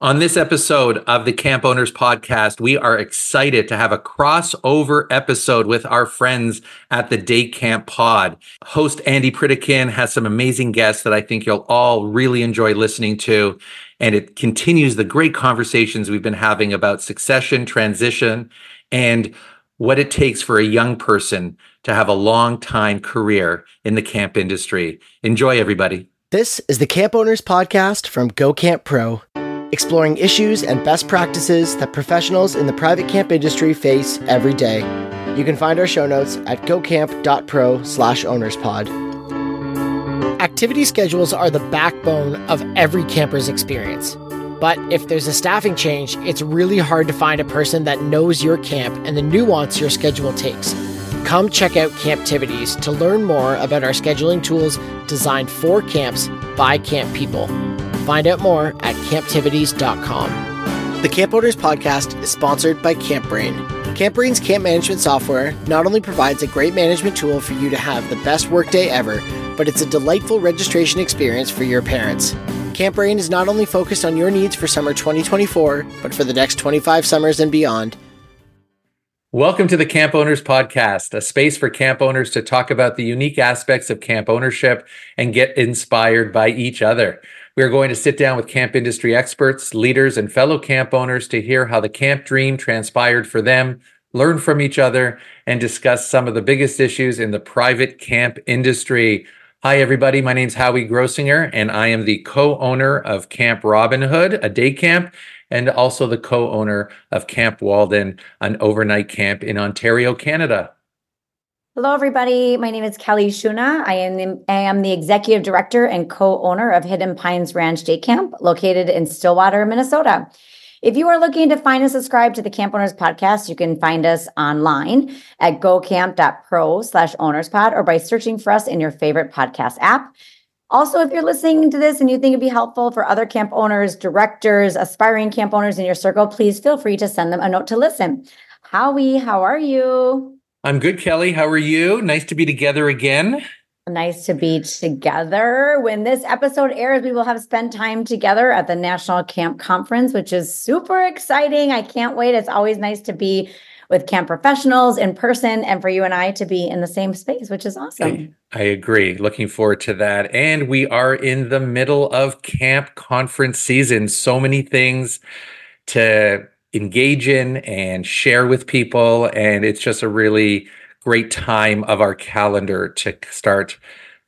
On this episode of the Camp Owners Podcast, we are excited to have a crossover episode with our friends at the Day Camp Pod. Host Andy Pritikin has some amazing guests that I think you'll all really enjoy listening to. And it continues the great conversations we've been having about succession, transition, and what it takes for a young person to have a long time career in the camp industry. Enjoy, everybody. This is the Camp Owners Podcast from Go Camp Pro exploring issues and best practices that professionals in the private camp industry face every day. You can find our show notes at gocamp.pro slash ownerspod. Activity schedules are the backbone of every camper's experience. But if there's a staffing change, it's really hard to find a person that knows your camp and the nuance your schedule takes. Come check out Camptivities to learn more about our scheduling tools designed for camps by camp people. Find out more at camptivities.com. The Camp Owners podcast is sponsored by CampBrain. CampBrain's camp management software not only provides a great management tool for you to have the best workday ever, but it's a delightful registration experience for your parents. CampBrain is not only focused on your needs for summer 2024, but for the next 25 summers and beyond. Welcome to the Camp Owners Podcast, a space for camp owners to talk about the unique aspects of camp ownership and get inspired by each other. We are going to sit down with camp industry experts, leaders, and fellow camp owners to hear how the camp dream transpired for them, learn from each other, and discuss some of the biggest issues in the private camp industry. Hi, everybody. My name is Howie Grossinger, and I am the co owner of Camp Robin Hood, a day camp, and also the co owner of Camp Walden, an overnight camp in Ontario, Canada. Hello, everybody. My name is Kelly Shuna. I am, the, I am the executive director and co owner of Hidden Pines Ranch Day Camp, located in Stillwater, Minnesota. If you are looking to find and subscribe to the Camp Owners Podcast, you can find us online at gocamp.pro slash ownerspod or by searching for us in your favorite podcast app. Also, if you're listening to this and you think it'd be helpful for other camp owners, directors, aspiring camp owners in your circle, please feel free to send them a note to listen. Howie, how are you? I'm good, Kelly. How are you? Nice to be together again. Nice to be together. When this episode airs, we will have spent time together at the National Camp Conference, which is super exciting. I can't wait. It's always nice to be with camp professionals in person and for you and I to be in the same space, which is awesome. I, I agree. Looking forward to that. And we are in the middle of camp conference season. So many things to engage in and share with people. And it's just a really great time of our calendar to start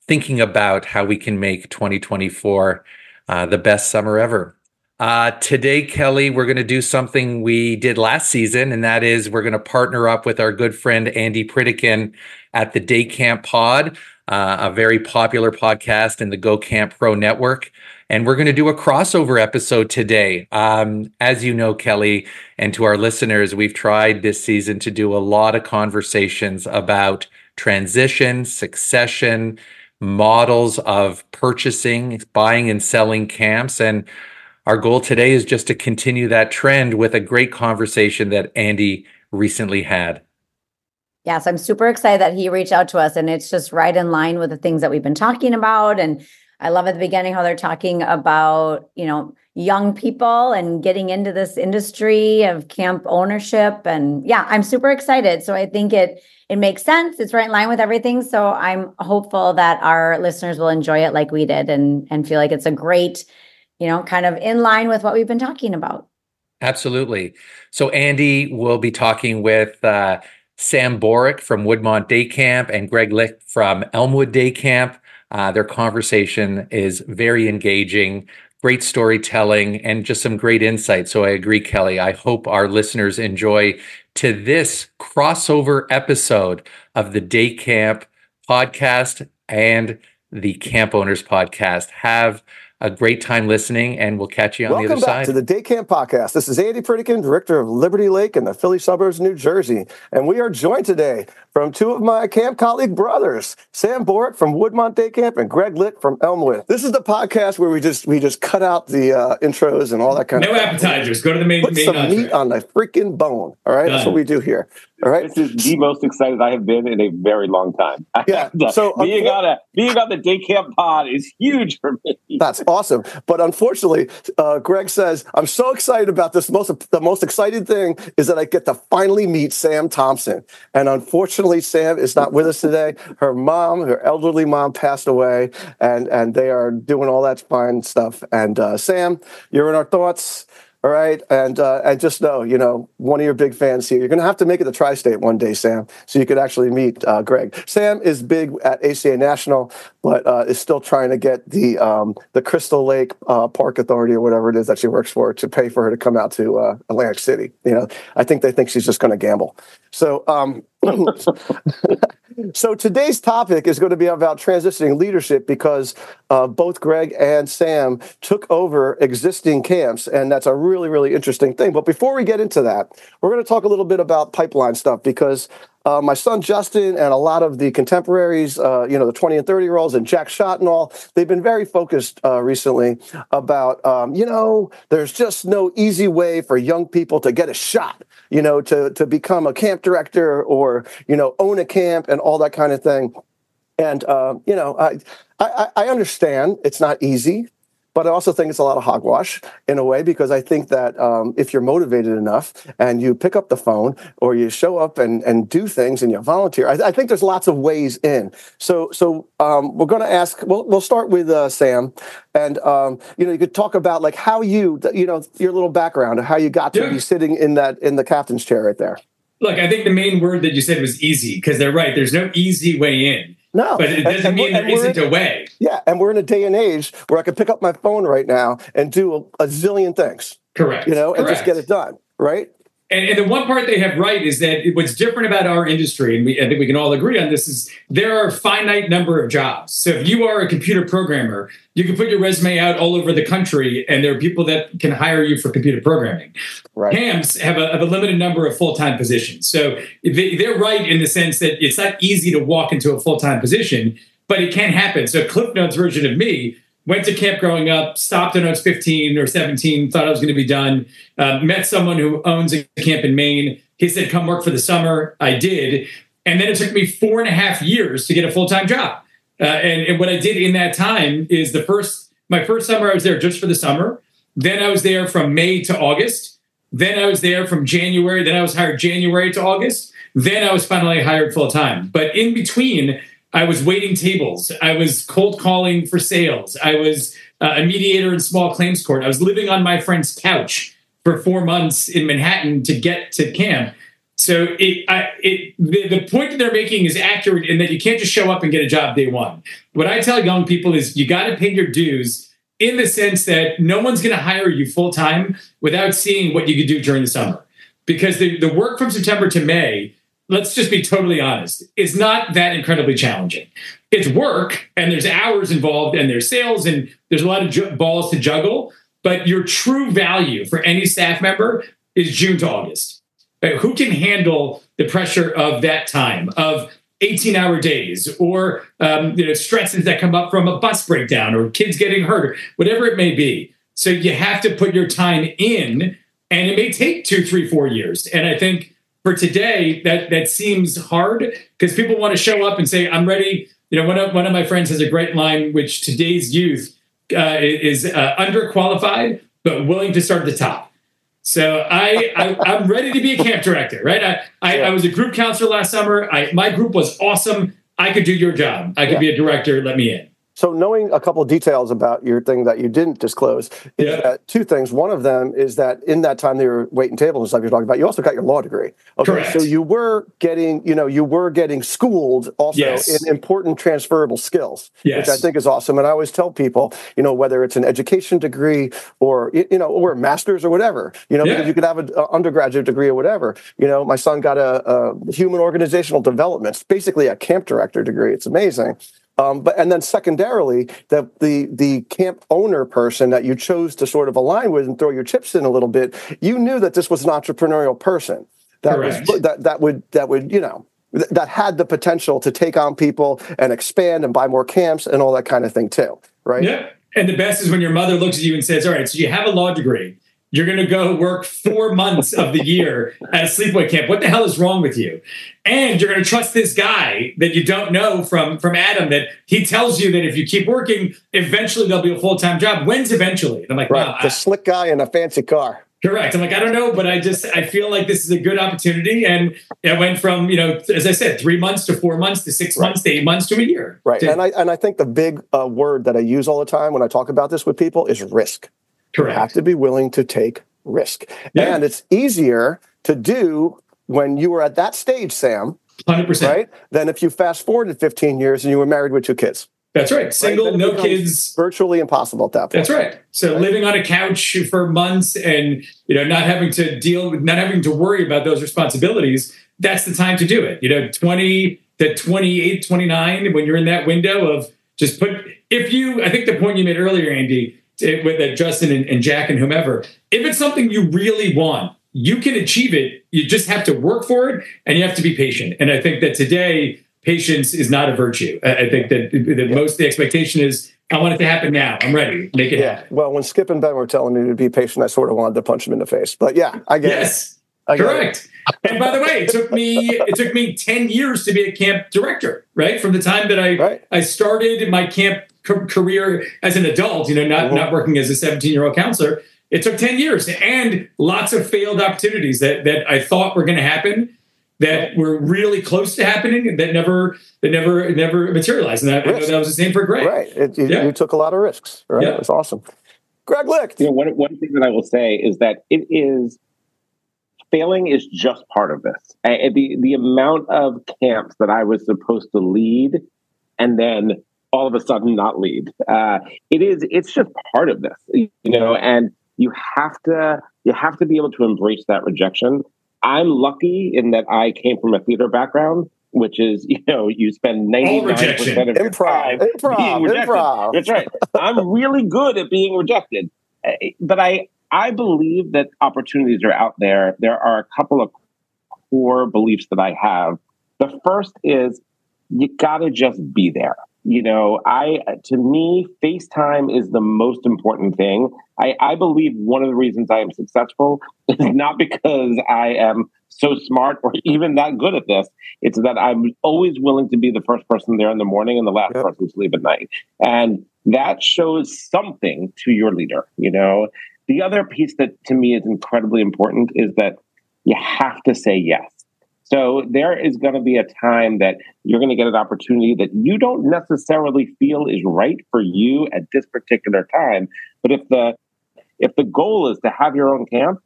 thinking about how we can make 2024 uh, the best summer ever. Uh, today, Kelly, we're going to do something we did last season, and that is we're going to partner up with our good friend Andy Pritikin at the Day Camp Pod, uh, a very popular podcast in the Go Camp Pro network. And we're going to do a crossover episode today. Um, as you know, Kelly, and to our listeners, we've tried this season to do a lot of conversations about transition, succession, models of purchasing, buying, and selling camps. And our goal today is just to continue that trend with a great conversation that Andy recently had. Yes, I'm super excited that he reached out to us, and it's just right in line with the things that we've been talking about and I love at the beginning how they're talking about, you know, young people and getting into this industry of camp ownership. And yeah, I'm super excited. So I think it it makes sense. It's right in line with everything. So I'm hopeful that our listeners will enjoy it like we did and and feel like it's a great, you know, kind of in line with what we've been talking about. Absolutely. So Andy will be talking with uh, Sam Borek from Woodmont Day Camp and Gregg Licht from Elmwood Day Camp. Uh, their conversation is very engaging, great storytelling, and just some great insight. So I agree, Kelly. I hope our listeners enjoy to this crossover episode of the Day Camp podcast and the Camp Owners podcast. Have a great time listening, and we'll catch you on Welcome the other back side. to the Day Camp Podcast. This is Andy Pritikin, Director of Liberty Lake in the Philly suburbs, New Jersey. And we are joined today from two of my camp colleague brothers, Sam Borek from Woodmont Day Camp and Gregg Licht from Elmwood. This is the podcast where we just we just cut out the uh, intros and all that kind no of No appetizers. Go to the main Put main some entree. meat on the freaking bone. All right. Done. That's what we do here. All right. This is the most excited I have been in a very long time. Yeah. So being on a being on the day camp pod is huge for me. That's awesome. But unfortunately, uh, Gregg says, I'm so excited about this. Most the most exciting thing is that I get to finally meet Sam Thompson. And unfortunately, Sam is not with us today. Her mom, her elderly mom, passed away, and and they are doing all that fine stuff. And uh, Sam, you're in our thoughts. All right, and uh, and just know, you know, one of your big fans here. You're going to have to make it to Tri-State one day, Sam, so you could actually meet uh, Gregg. Sam is big at ACA National, but uh, is still trying to get the um, the Crystal Lake uh, Park Authority or whatever it is that she works for to pay for her to come out to uh, Atlantic City. You know, I think they think she's just going to gamble. So. Um, so today's topic is going to be about transitioning leadership because uh, both Gregg and Sam took over existing camps, and that's a really, really interesting thing. But before we get into that, we're going to talk a little bit about pipeline stuff because uh, my son Justin and a lot of the contemporaries, uh, you know, the 20 and 30 year olds and Jack Shot and all, they've been very focused uh, recently about, um, you know, there's just no easy way for young people to get a shot, you know, to, to become a camp director or, you know, own a camp and all that kind of thing. And, um, you know, I, I, I understand it's not easy but I also think it's a lot of hogwash in a way because I think that um, if you're motivated enough and you pick up the phone or you show up and, and do things and you volunteer, I, I think there's lots of ways in. So so um, we're going to ask. We'll we'll start with uh, Sam, and um, you know you could talk about like how you you know your little background, and how you got to yeah. be sitting in that in the captain's chair right there. Look, I think the main word that you said was easy because they're right. There's no easy way in. No, but it doesn't and, mean there isn't in, a way. Yeah, and we're in a day and age where I can pick up my phone right now and do a, a zillion things. Correct. You know, Correct. and just get it done. Right. And, and, the one part they have right is that what's different about our industry, and we, I think we can all agree on this, is there are a finite number of jobs. So if you are a computer programmer, you can put your resume out all over the country, and there are people that can hire you for computer programming. Right. CAMPs have a, have a limited number of full time positions. So they, they're right in the sense that it's not easy to walk into a full time position, but it can happen. So Cliff Notes version of me went to camp growing up, stopped when I was 15 or 17, thought I was going to be done, uh, met someone who owns a camp in Maine. He said, come work for the summer. I did. And then it took me four and a half years to get a full time job. Uh, and, and what I did in that time is the first, my first summer, I was there just for the summer. Then I was there from May to August. Then I was there from January. Then I was hired January to August. Then I was finally hired full time. But in between, I was waiting tables. I was cold calling for sales. I was uh, a mediator in small claims court. I was living on my friend's couch for four months in Manhattan to get to camp. So it, I, it, the, the point that they're making is accurate in that you can't just show up and get a job day one. What I tell young people is you got to pay your dues in the sense that no one's going to hire you full time without seeing what you could do during the summer. Because the, the work from September to May let's just be totally honest, it's not that incredibly challenging. It's work and there's hours involved and there's sales and there's a lot of ju- balls to juggle. But your true value for any staff member is June to August. Right? Who can handle the pressure of that time, of 18 hour days, or um, you know, stresses that come up from a bus breakdown or kids getting hurt, or whatever it may be? So you have to put your time in, and it may take two, three, four years. And I think for today, that that seems hard because people want to show up and say, "I'm ready." You know, one of one of my friends has a great line, which today's youth uh, is uh, underqualified but willing to start at the top. So I, I am ready to be a camp director, right? I, I, I was a group counselor last summer. I, my group was awesome. I could do your job. I could yeah. be a director. Let me in. So, knowing a couple of details about your thing that you didn't disclose is yeah. that two things. One of them is that in that time they were waiting tables and stuff you're talking about, you also got your law degree. Okay, Correct. so you were getting, you know, you were getting schooled also yes. in important transferable skills, yes. which I think is awesome. And I always tell people, you know, whether it's an education degree or you know, or a master's or whatever, you know, yeah. because you could have an uh, undergraduate degree or whatever. You know, my son got a, a human organizational development, it's basically a camp director degree. It's amazing. Um, but and then secondarily, the the the camp owner person that you chose to sort of align with and throw your chips in a little bit, you knew that this was an entrepreneurial person that Correct. was that that would that would you know that had the potential to take on people and expand and buy more camps and all that kind of thing too, right? Yeah. And the best is when your mother looks at you and says, "All right, so you have a law degree." You're going to go work four months of the year at a sleepaway camp. What the hell is wrong with you? And you're going to trust this guy that you don't know from from Adam that he tells you that if you keep working, eventually there'll be a full time job. When's eventually? And I'm like, right. wow, the I- slick guy in a fancy car. Correct. I'm like, I don't know, but I just I feel like this is a good opportunity, and it went from you know, as I said, three months to four months to six Right. months to eight months to a year. Right. To- And I and I think the big uh, word that I use all the time when I talk about this with people is risk. You have to be willing to take risk. Yeah. And it's easier to do when you were at that stage, Sam, Hundred percent. right? Than if you fast forwarded 15 years and you were married with two kids. That's right. Single, it no kids. Virtually impossible at that point. That's right. So Right. living on a couch for months and you know not having to deal with not having to worry about those responsibilities, that's the time to do it. You know, 20 to 28, 29 when you're in that window of just put if you I think the point you made earlier Andy to, with uh, Justin and, and Jack and whomever, if it's something you really want, you can achieve it. You just have to work for it and you have to be patient. And I think that today patience is not a virtue. I, think that the most the expectation is I want it to happen now. I'm ready. Make it Yeah. happen. Well, when Skip and Ben were telling me to be patient, I sort of wanted to punch him in the face. But yeah, I guess. Yes. I it. Correct. And by the way, it took me it took me 10 years to be a camp director, right? From the time that I Right. I started my camp ca- career as an adult, you know, not Mhm. not working as a 17-year-old counselor. It took 10 years and lots of failed opportunities that that I thought were going to happen that were really close to happening that never that never never materialized. And I, I know that was the same for Gregg. Right. It, you, Yeah. you took a lot of risks. Right. Yeah. It was awesome. Gregg Licht. You know, one, one thing that I will say is that it is failing is just part of this. I, the the amount of camps that I was supposed to lead, and then all of a sudden not lead. Uh, it is it's just part of this, you know. And you have to you have to be able to embrace that rejection. I'm lucky in that I came from a theater background, which is you know you spend ninety nine percent of your Improv. time Improv. being rejected. Improv. That's right. I'm really good at being rejected, Uh, but I I believe that opportunities are out there. There are a couple of core beliefs that I have. The first is you got to just be there. You know, I to me, FaceTime is the most important thing. I, I believe one of the reasons I am successful is not because I am so smart or even that good at this. It's that I'm always willing to be the first person there in the morning and the last Yep. person to leave at night. And that shows something to your leader, you know. The other piece that to me is incredibly important is that you have to say yes. So there is going to be a time that you're going to get an opportunity that you don't necessarily feel is right for you at this particular time. But if the if the goal is to have your own camp,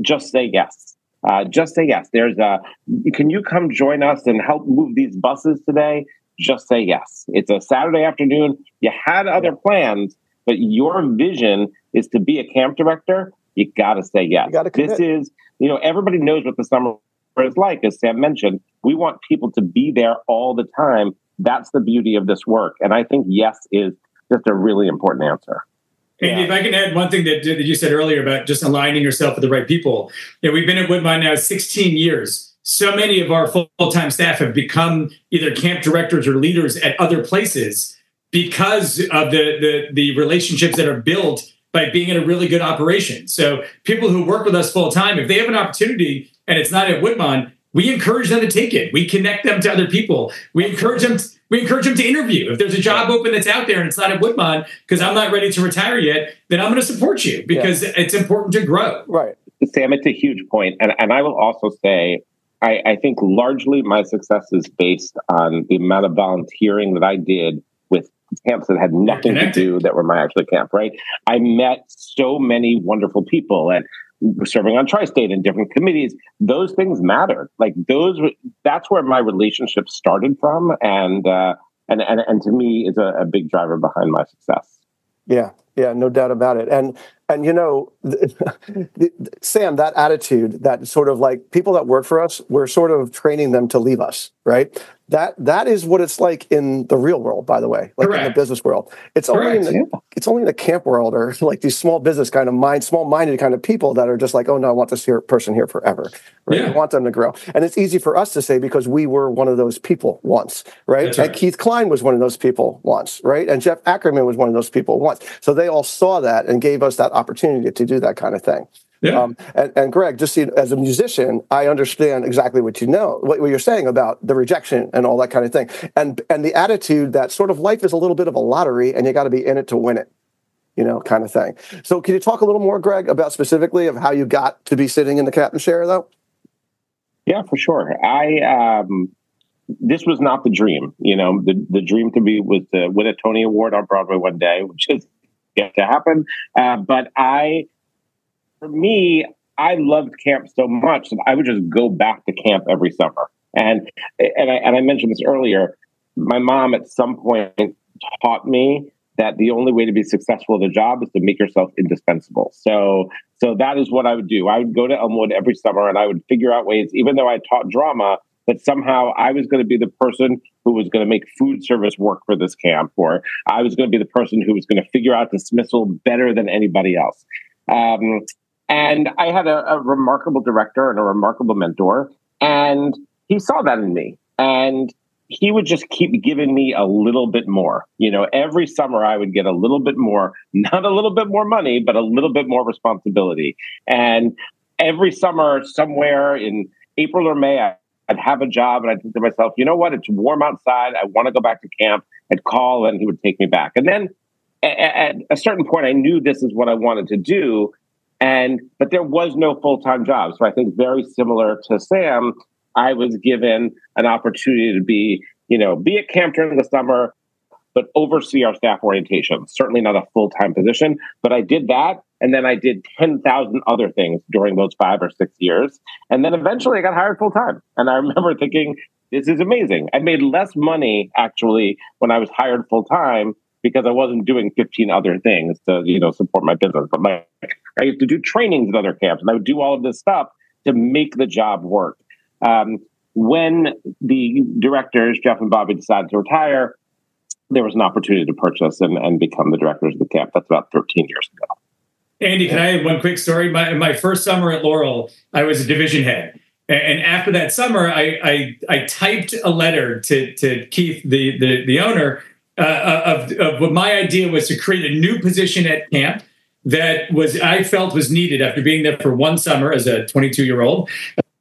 just say yes. Uh, just say yes. There's a. Can you come join us and help move these buses today? Just say yes. It's a Saturday afternoon. You had other plans, but your vision is to be a camp director. You got to say yes. This is, you know, everybody knows what the summer is like, as Sam mentioned. We want people to be there all the time. That's the beauty of this work, and I think yes is just a really important answer. And Yeah. if I can add one thing that, that you said earlier about just aligning yourself with the right people, you know, we've been at Woodmont now 16 years. So many of our full time staff have become either camp directors or leaders at other places because of the, the the relationships that are built by being in a really good operation. So people who work with us full time, if they have an opportunity and it's not at Woodmont, we encourage them to take it. We connect them to other people. We encourage them. We encourage them to interview. If there's a job open that's out there and it's not at Woodmont because I'm not ready to retire yet, then I'm going to support you because it's important to grow. Right. Sam, it's a huge point, and and I will also say, I, I think largely my success is based on the amount of volunteering that I did camps that had nothing to do that were my actual camp. Right, I met so many wonderful people, and serving on tri-state and different committees. Those things matter. Like those, that's where my relationship started from, and uh, and and and to me is a, a big driver behind my success. Yeah, yeah, no doubt about it. And and you know, the, the, Sam, that attitude, that sort of like people that work for us, we're sort of training them to leave us, right? that that is what it's like in the real world by the way like Correct. in the business world. It's only in Correct, the, it's only in the camp world or like these small business kind of mind small minded kind of people that are just like oh no i want this here person here forever right? Yeah. i want them to grow. And it's easy for us to say because we were one of those people once right? That's and right. keith klein was one of those people once right? And jeff ackerman was one of those people once. So they all saw that and gave us that opportunity to do that kind of thing Yeah. um, and, and Gregg, just so you- as a musician, I understand exactly what you know, what, what you're saying about the rejection and all that kind of thing, and and the attitude that sort of life is a little bit of a lottery, and you got to be in it to win it, you know, kind of thing. So, can you talk a little more, Gregg, about specifically of how you got to be sitting in the captain's chair, though? Yeah, for sure. I um, this was not the dream. You know, the the dream to be with to win a Tony Award on Broadway one day, which is yet to happen. Uh, but I, for me, I loved camp so much that I would just go back to camp every summer. And and I and I mentioned this earlier. My mom at some point taught me that the only way to be successful at a job is to make yourself indispensable. So so that is what I would do. I would go to Elmwood every summer and I would figure out ways, even though I taught drama, that somehow I was going to be the person who was going to make food service work for this camp, or I was going to be the person who was going to figure out dismissal better than anybody else. Um, and I had a, a remarkable director and a remarkable mentor, and he saw that in me. And he would just keep giving me a little bit more. You know, every summer I would get a little bit more, not a little bit more money, but a little bit more responsibility. And every summer, somewhere in April or May, I'd have a job and I'd think to myself, you know what? It's warm outside. I want to go back to camp. I'd call and he would take me back. And then at a certain point, I knew this is what I wanted to do. And, but there was no full time job. So I think very similar to Sam, I was given an opportunity to be, you know, be at camp during the summer, but oversee our staff orientation. Certainly not a full time position, but I did that. And then I did 10,000 other things during those five or six years. And then eventually I got hired full time. And I remember thinking, this is amazing. I made less money actually when I was hired full time because I wasn't doing 15 other things to, you know, support my business. But like I used to do trainings at other camps and I would do all of this stuff to make the job work. Um, when the directors, Jeff and Bobby, decided to retire, there was an opportunity to purchase and, and become the directors of the camp. That's about 13 years ago. Andy, can I have one quick story? My my first summer at Laurel, I was a division head. And after that summer, I I, I typed a letter to to Keith, the the, the owner, uh, of, of what my idea was to create a new position at camp that was I felt was needed after being there for one summer as a 22 year old.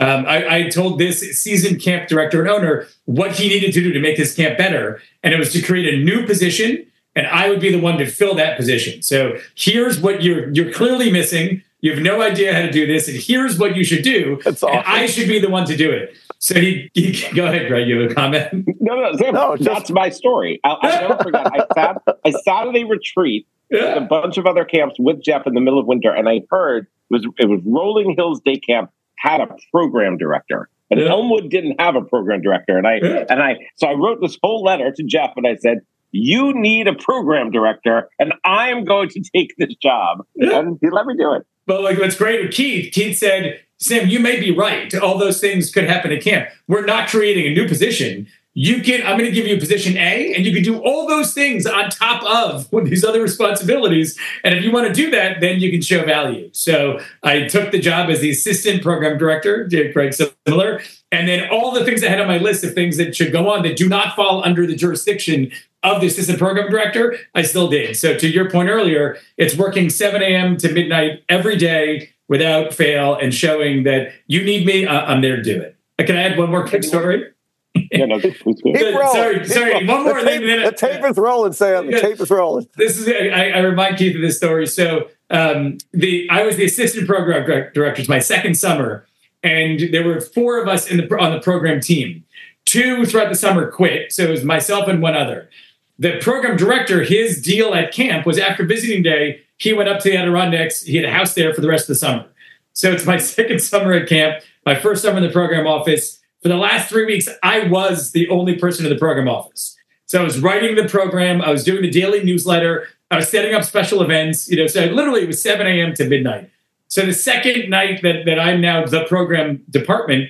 Um, I, I told this seasoned camp director and owner what he needed to do to make his camp better, and it was to create a new position, and I would be the one to fill that position. So here's what you're you're clearly missing. You have no idea how to do this, and here's what you should do. That's and awesome. I should be the one to do it. So he, he go ahead, Gregg. You have a comment? No, no, Sam, No, just- that's my story. I'll, I'll never forget. I sat I sat at a retreat with a bunch of other camps with Jeff in the middle of winter, and I heard it was it was Rolling Hills Day Camp had a program director, and Yeah. Elmwood didn't have a program director, and I Yeah. and I so I wrote this whole letter to Jeff, and I said. You need a program director, and I am going to take this job. Yeah. And he let me do it. But like what's great with Keith, Keith said, Sam, you may be right. All those things could happen at camp. We're not creating a new position. You can, I'm going to give you a position A, and you can do all those things on top of these other responsibilities. And if you want to do that, then you can show value. So I took the job as the assistant program director, did Craig Similar, and then all the things I had on my list of things that should go on that do not fall under the jurisdiction of the assistant program director, I still did. So to your point earlier, it's working 7 a.m. to midnight every day without fail and showing that you need me, I'm there to do it. Can I add one more quick story? You know, please do. Keep Good. rolling. Sorry, Keep sorry. rolling. One more the thing, tape, then- the tape is rolling, Sam. The Yeah. tape is rolling. this is I, I remind Keith of this story. So um, the I was the assistant program director. It's my second summer, and there were four of us in the on the program team. Two throughout the summer quit, so it was myself and one other. The program director, his deal at camp was after visiting day, he went up to the Adirondacks. He had a house there for the rest of the summer. So it's my second summer at camp, my first summer in the program office. For the last three weeks, I was the only person in the program office. So I was writing the program, I was doing the daily newsletter, I was setting up special events. You know, so literally it was 7 a.m. to midnight. So the second night that, that I'm now the program department,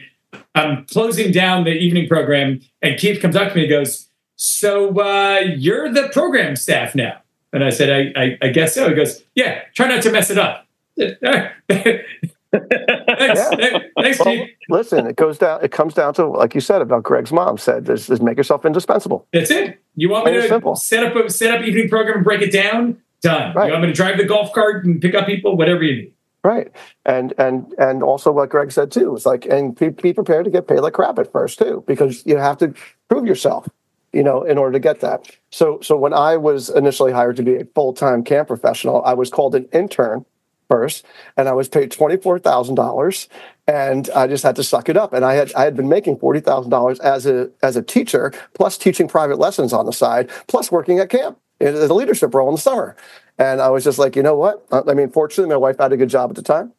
I'm closing down the evening program, and Keith comes up to me and goes, "So uh, you're the program staff now?" And I said, I, I, I, guess so. He goes, Yeah, try not to mess it up. Thanks, yeah. Thanks, well, listen, it goes down. It comes down to, like you said about Gregg's mom said, is, is make yourself indispensable. That's it. You want me to simple. set up a set up evening program and break it down? Done. Right. You want me to drive the golf cart and pick up people? Whatever you need. Right, and and and also what Gregg said too is like, and be, be prepared to get paid like crap at first too, because you have to prove yourself you know, in order to get that. So, so when I was initially hired to be a full time camp professional, I was called an intern first, and I was paid twenty four thousand dollars, and I just had to suck it up. And I had I had been making forty thousand dollars as a as a teacher, plus teaching private lessons on the side, plus working at camp in a leadership role in the summer. And I was just like, you know what? I mean, fortunately, my wife had a good job at the time.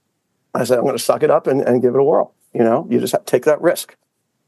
I said, I'm going to suck it up and, and give it a whirl. You know, you just have to take that risk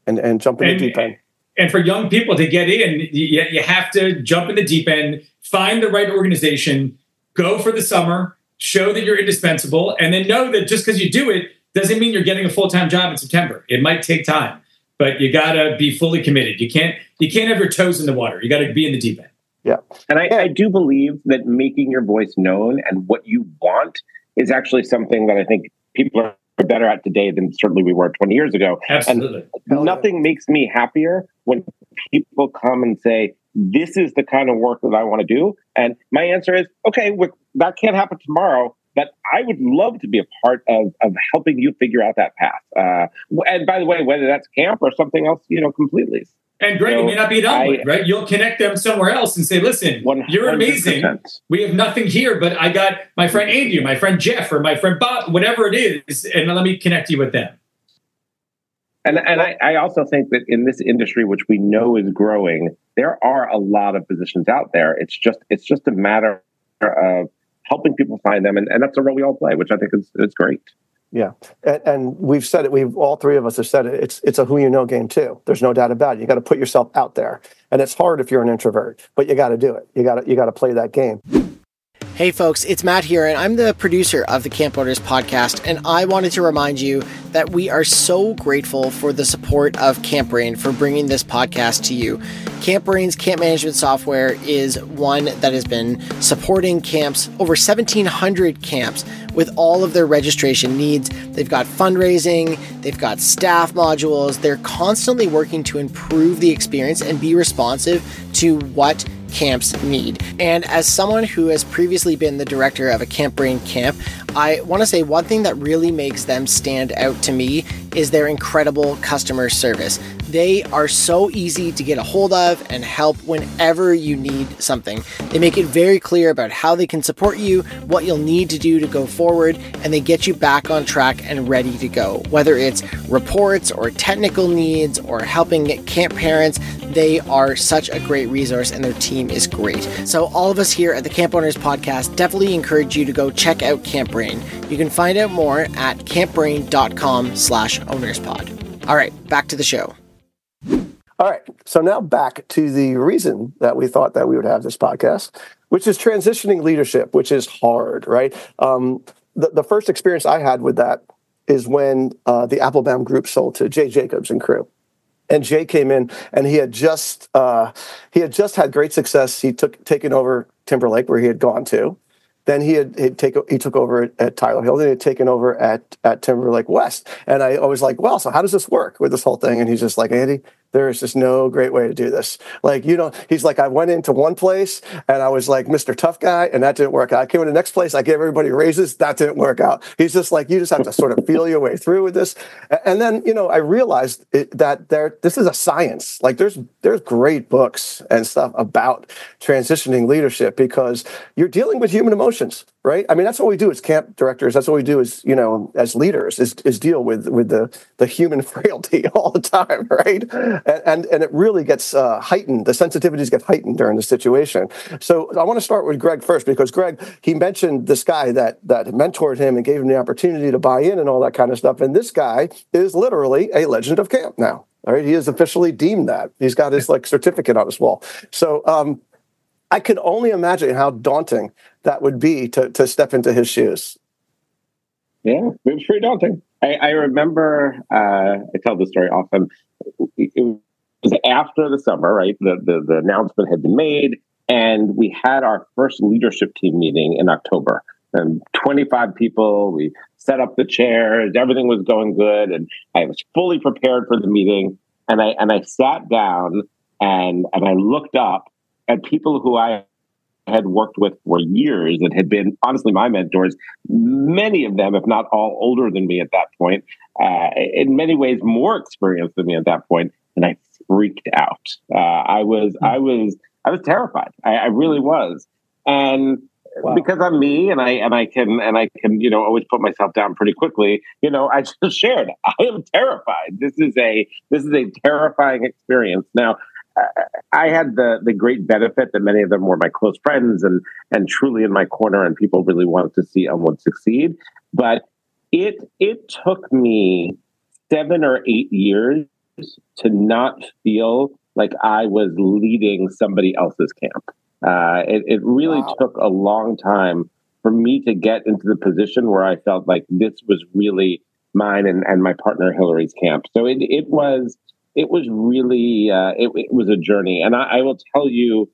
and, and jump in and, the deep end and for young people to get in, you, you have to jump in the deep end, find the right organization, go for the summer, show that you're indispensable, and then know that just because you do it doesn't mean you're getting a full time job in September. It might take time, but you got to be fully committed. You can't you can't have your toes in the water. You got to be in the deep end. Yeah, and I, I do believe that making your voice known and what you want is actually something that I think people are better at today than certainly we were 20 years ago. Absolutely. And nothing makes me happier when people come and say, this is the kind of work that I want to do. And my answer is, okay, that can't happen tomorrow, but I would love to be a part of, of helping you figure out that path. Uh, and by the way, whether that's camp or something else, you know, completely. And Gregg, so it may not be done with, right? You'll connect them somewhere else and say, listen, 100%. you're amazing. We have nothing here, but I got my friend Andy, my friend Jeff, or my friend Bob, whatever it is, and let me connect you with them. And, and I, I also think that in this industry, which we know is growing, there are a lot of positions out there. It's just it's just a matter of helping people find them, and, and that's a role we all play, which I think is is great. Yeah, and, and, we've said it. We've all three of us have said it. It's it's a who you know game too. There's no doubt about it. You got to put yourself out there, and it's hard if you're an introvert, but you got to do it. You got to you got to play that game. Hey folks, it's Matt here, and I'm the producer of the Camp Owners podcast. And I wanted to remind you that we are so grateful for the support of CampBrain for bringing this podcast to you. CampBrain's camp management software is one that has been supporting camps, over 1,700 camps, with all of their registration needs. They've got fundraising, they've got staff modules. They're constantly working to improve the experience and be responsive to what camps need. And as someone who has previously been the director of a Camp Brain camp, I want to say one thing that really makes them stand out to me is their incredible customer service. They are so easy to get a hold of and help whenever you need something. They make it very clear about how they can support you, what you'll need to do to go forward, and they get you back on track and ready to go. Whether it's reports or technical needs or helping camp parents, they are such a great resource and their team is great. So, all of us here at the Camp Owners Podcast definitely encourage you to go check out Camp Brain. You can find out more at campbrain.com slash ownerspod. All right, back to the show. All right. So now back to the reason that we thought that we would have this podcast, which is transitioning leadership, which is hard, right? Um, the, the first experience I had with that is when uh, the Applebaum Group sold to Jay Jacobs and crew. And Jay came in, and he had just uh, he had just had great success. He took taken over Timberlake, where he had gone to, then he had he'd take, he took over at, at Tyler Hill. Then he had taken over at at Timberlake West. And I was like, well, so how does this work with this whole thing? And he's just like, Andy, there is just no great way to do this. Like, you know, he's like, I went into one place and I was like Mr. Tough Guy, and that didn't work out. I came in the next place, I gave everybody raises, that didn't work out. He's just like, you just have to sort of feel your way through with this. And then, you know, I realized it, that there, this is a science. Like, there's there's great books and stuff about transitioning leadership because you're dealing with human emotions right? I mean, that's what we do as camp directors. That's what we do as you know as leaders is, is deal with with the the human frailty all the time, right? And and, and it really gets uh, heightened. The sensitivities get heightened during the situation. So I want to start with Gregg first because Gregg he mentioned this guy that that mentored him and gave him the opportunity to buy in and all that kind of stuff. And this guy is literally a legend of camp now. All right, he is officially deemed that. He's got his like certificate on his wall. So um, I could only imagine how daunting that would be to, to step into his shoes. Yeah, it was pretty daunting. I, I remember, uh, I tell this story often. It was after the summer, right? The, the, the announcement had been made, and we had our first leadership team meeting in October. And 25 people, we set up the chairs, everything was going good, and I was fully prepared for the meeting. And I and I sat down and and I looked up at people who I had worked with for years and had been honestly my mentors, many of them, if not all, older than me at that point, uh, in many ways more experienced than me at that point, and I freaked out. Uh, I was, I was, I was terrified. I, I really was, and wow. because I'm me, and I and I can and I can you know always put myself down pretty quickly. You know, I just shared. I am terrified. This is a this is a terrifying experience. Now, I had the the great benefit that many of them were my close friends and and truly in my corner, and people really wanted to see Elmwood succeed. But it it took me seven or eight years to not feel like I was leading somebody else's camp. Uh, it, it really wow. took a long time for me to get into the position where I felt like this was really mine and, and my partner Hillary's camp. So it, it was it was really uh, it, it, was a journey, and I, I will tell you,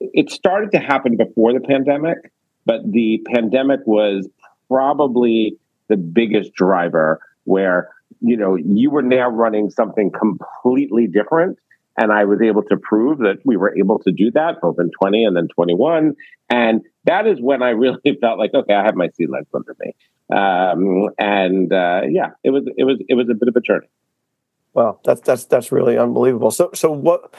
it started to happen before the pandemic, but the pandemic was probably the biggest driver where you know you were now running something completely different. And i was able to prove that we were able to do that both in 20 and then 21 and that is when i really felt like okay i have my sea legs under me. Um, and uh, yeah it was it was it was a bit of a journey Wow, that's that's that's really unbelievable. So so what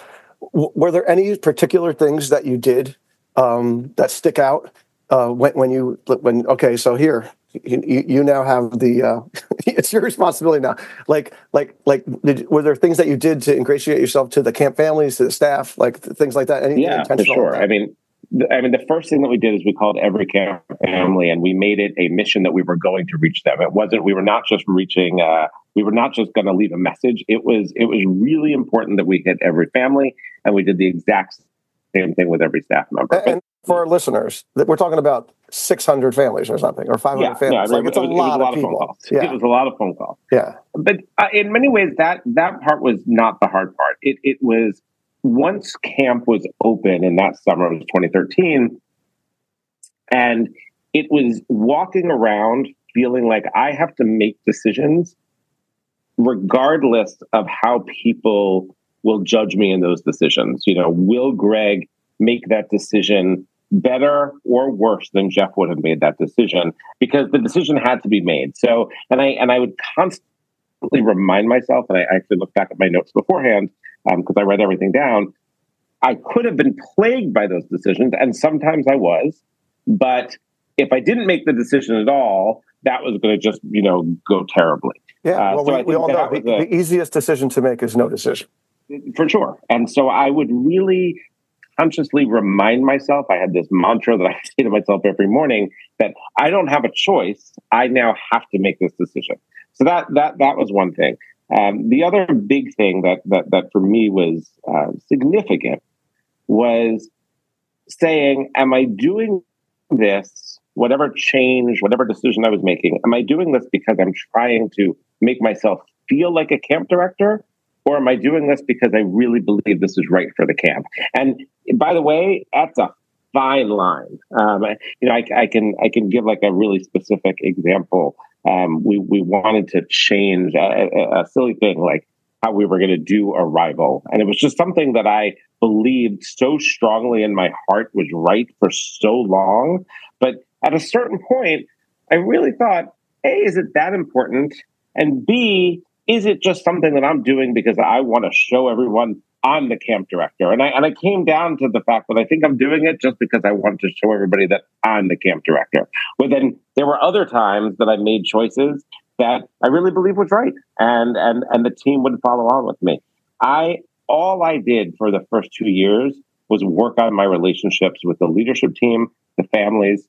were there any particular things that you did um, that stick out uh, when when you when okay so here you, you now have the uh, it's your responsibility now. Like like like did, were there things that you did to ingratiate yourself to the camp families to the staff like things like that? Any, yeah for sure. I mean I mean, the first thing that we did is we called every camp family, and we made it a mission that we were going to reach them. It wasn't we were not just reaching. Uh, we were not just going to leave a message. It was it was really important that we hit every family, and we did the exact same thing with every staff member. And, and for our listeners, we're talking about 600 families or something, or 500 yeah, families. Yeah, like it's a, lot, a lot of, people. phone calls. Yeah. It was a lot of phone calls. Yeah, but uh, in many ways, that that part was not the hard part. It it was once camp was open in that summer, was 2013, and it was walking around feeling like I have to make decisions regardless of how people will judge me in those decisions. You know, will Gregg make that decision better or worse than Jeff would have made that decision? Because the decision had to be made. So, and I and I would constantly remind myself, and I actually look back at my notes beforehand because um, I read everything down. I could have been plagued by those decisions, and sometimes I was. But if I didn't make the decision at all, that was going to just, you know, go terribly. Yeah, uh, well, so we, we all know the, a, the easiest decision to make is no decision. For sure. And so I would really consciously remind myself, I had this mantra that I say to myself every morning that I don't have a choice. I now have to make this decision. So that that that was one thing. Um, the other big thing that that that for me was uh, significant was saying, "Am I doing this? Whatever change, whatever decision I was making, am I doing this because I'm trying to make myself feel like a camp director, or am I doing this because I really believe this is right for the camp? And by the way, that's a fine line. Um, you know, I, I, can I can give like a really specific example. Um, we we wanted to change a, a, a silly thing like how we were going to do arrival, and it was just something that I believed so strongly in my heart was right for so long. But at a certain point, I really thought, A, is it that important? And B, is it just something that I'm doing because I want to show everyone I'm the camp director? And I and I came down to the fact that I think I'm doing it just because I want to show everybody that I'm the camp director. But then there were other times that I made choices that I really believe was right, and and and the team would follow on with me. I all I did for the first two years was work on my relationships with the leadership team, the families,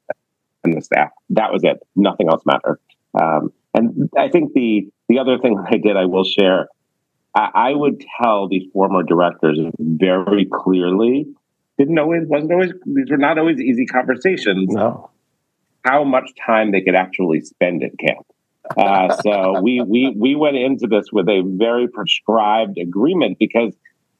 and the staff. That was it. Nothing else mattered. Um, and I think the the other thing I did, I will share. I, I would tell these former directors very clearly. Didn't always wasn't always these were not always easy conversations. No. how much time they could actually spend at camp. Uh, so we we we went into this with a very prescribed agreement because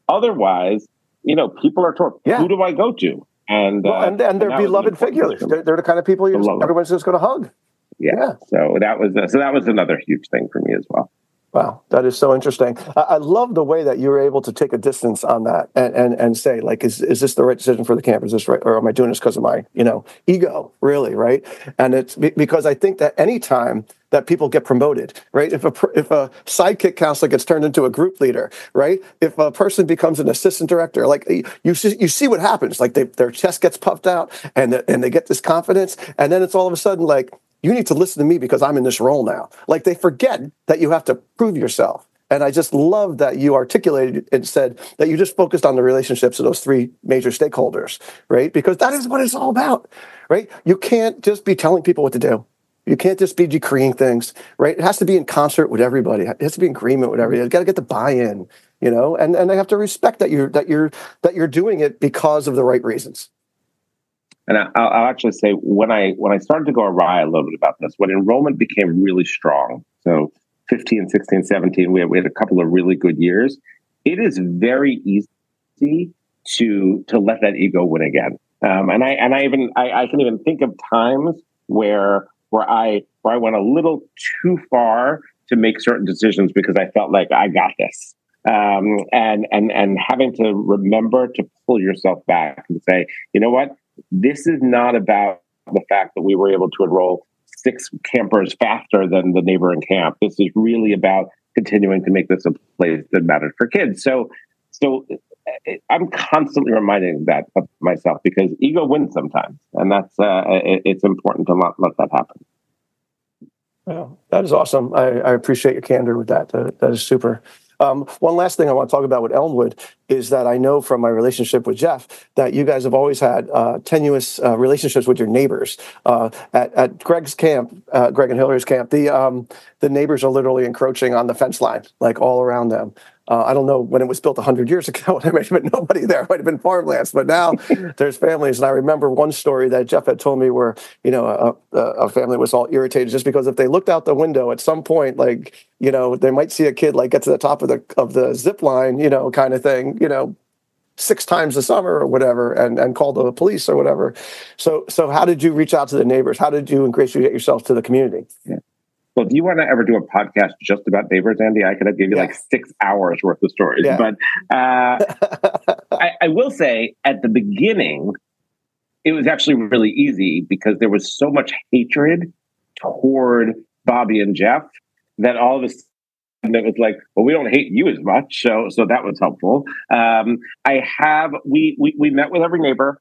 otherwise, you know, people are told, yeah. "Who do I go to?" And well, uh, and, and they're and beloved figures. They're, they're, the kind of people you just, everyone's just going to hug. Yeah. yeah. So that was uh, so that was another huge thing for me as well. Wow, that is so interesting. I, I, love the way that you were able to take a distance on that and, and and say, like, is is this the right decision for the camp? Is this right, or am I doing this because of my, you know, ego? Really, right? And it's because I think that anytime that people get promoted, right? If a if a sidekick counselor gets turned into a group leader, right? If a person becomes an assistant director, like you see, you see what happens. Like they, their chest gets puffed out, and and they get this confidence, and then it's all of a sudden like you need to listen to me because I'm in this role now. Like they forget that you have to prove yourself. And I just love that you articulated and said that you just focused on the relationships of those three major stakeholders, right? Because that is what it's all about, right? You can't just be telling people what to do. You can't just be decreeing things, right? It has to be in concert with everybody. It has to be in agreement with everybody. You got to get the buy-in, you know, and and they have to respect that you're that you're that you're doing it because of the right reasons. And I, will actually say when I when I started to go awry a little bit about this, when enrollment became really strong, so 15, 16, 17, we had, we had a couple of really good years. It is very easy to to let that ego win again. Um, and I and I even I, I can even think of times where where I where I went a little too far to make certain decisions because I felt like I got this. Um, and and and having to remember to pull yourself back and say, you know what, this is not about the fact that we were able to enroll six campers faster than the neighboring camp. This is really about continuing to make this a place that matters for kids. So, so eh, I'm constantly reminding that of myself because ego wins sometimes, and that's uh, it's important to not let that happen. Well, that is awesome. I, I appreciate your candor with that. that. That is super. Um, one last thing I want to talk about with Elmwood is that I know from my relationship with Jeff that you guys have always had uh, tenuous uh, relationships with your neighbors. Uh, at, at, Gregg's camp, uh, Gregg and Hillary's camp, the um, the neighbors are literally encroaching on the fence line, like all around them. Uh, I don't know when it was built 100 years ago. There might have been nobody there. It might have been farmlands, but now there's families. And I remember one story that Jeff had told me where, you know, a, a, family was all irritated just because if they looked out the window at some point, like, you know, they might see a kid like get to the top of the of the zip line, you know, kind of thing, you know, six times a summer or whatever and, and call the police or whatever. So so how did you reach out to the neighbors? How did you ingratiate yourself to the community? Yeah. Well, if you want to ever do a podcast just about neighbors, Andy, I could have give you yeah. like six hours worth of stories. Yeah. But uh, I, I will say at the beginning, it was actually really easy because there was so much hatred toward Bobby and Jeff that all of a sudden it was like, well, we don't hate you as much, so so that was helpful. Um, I have we, we we met with every neighbor.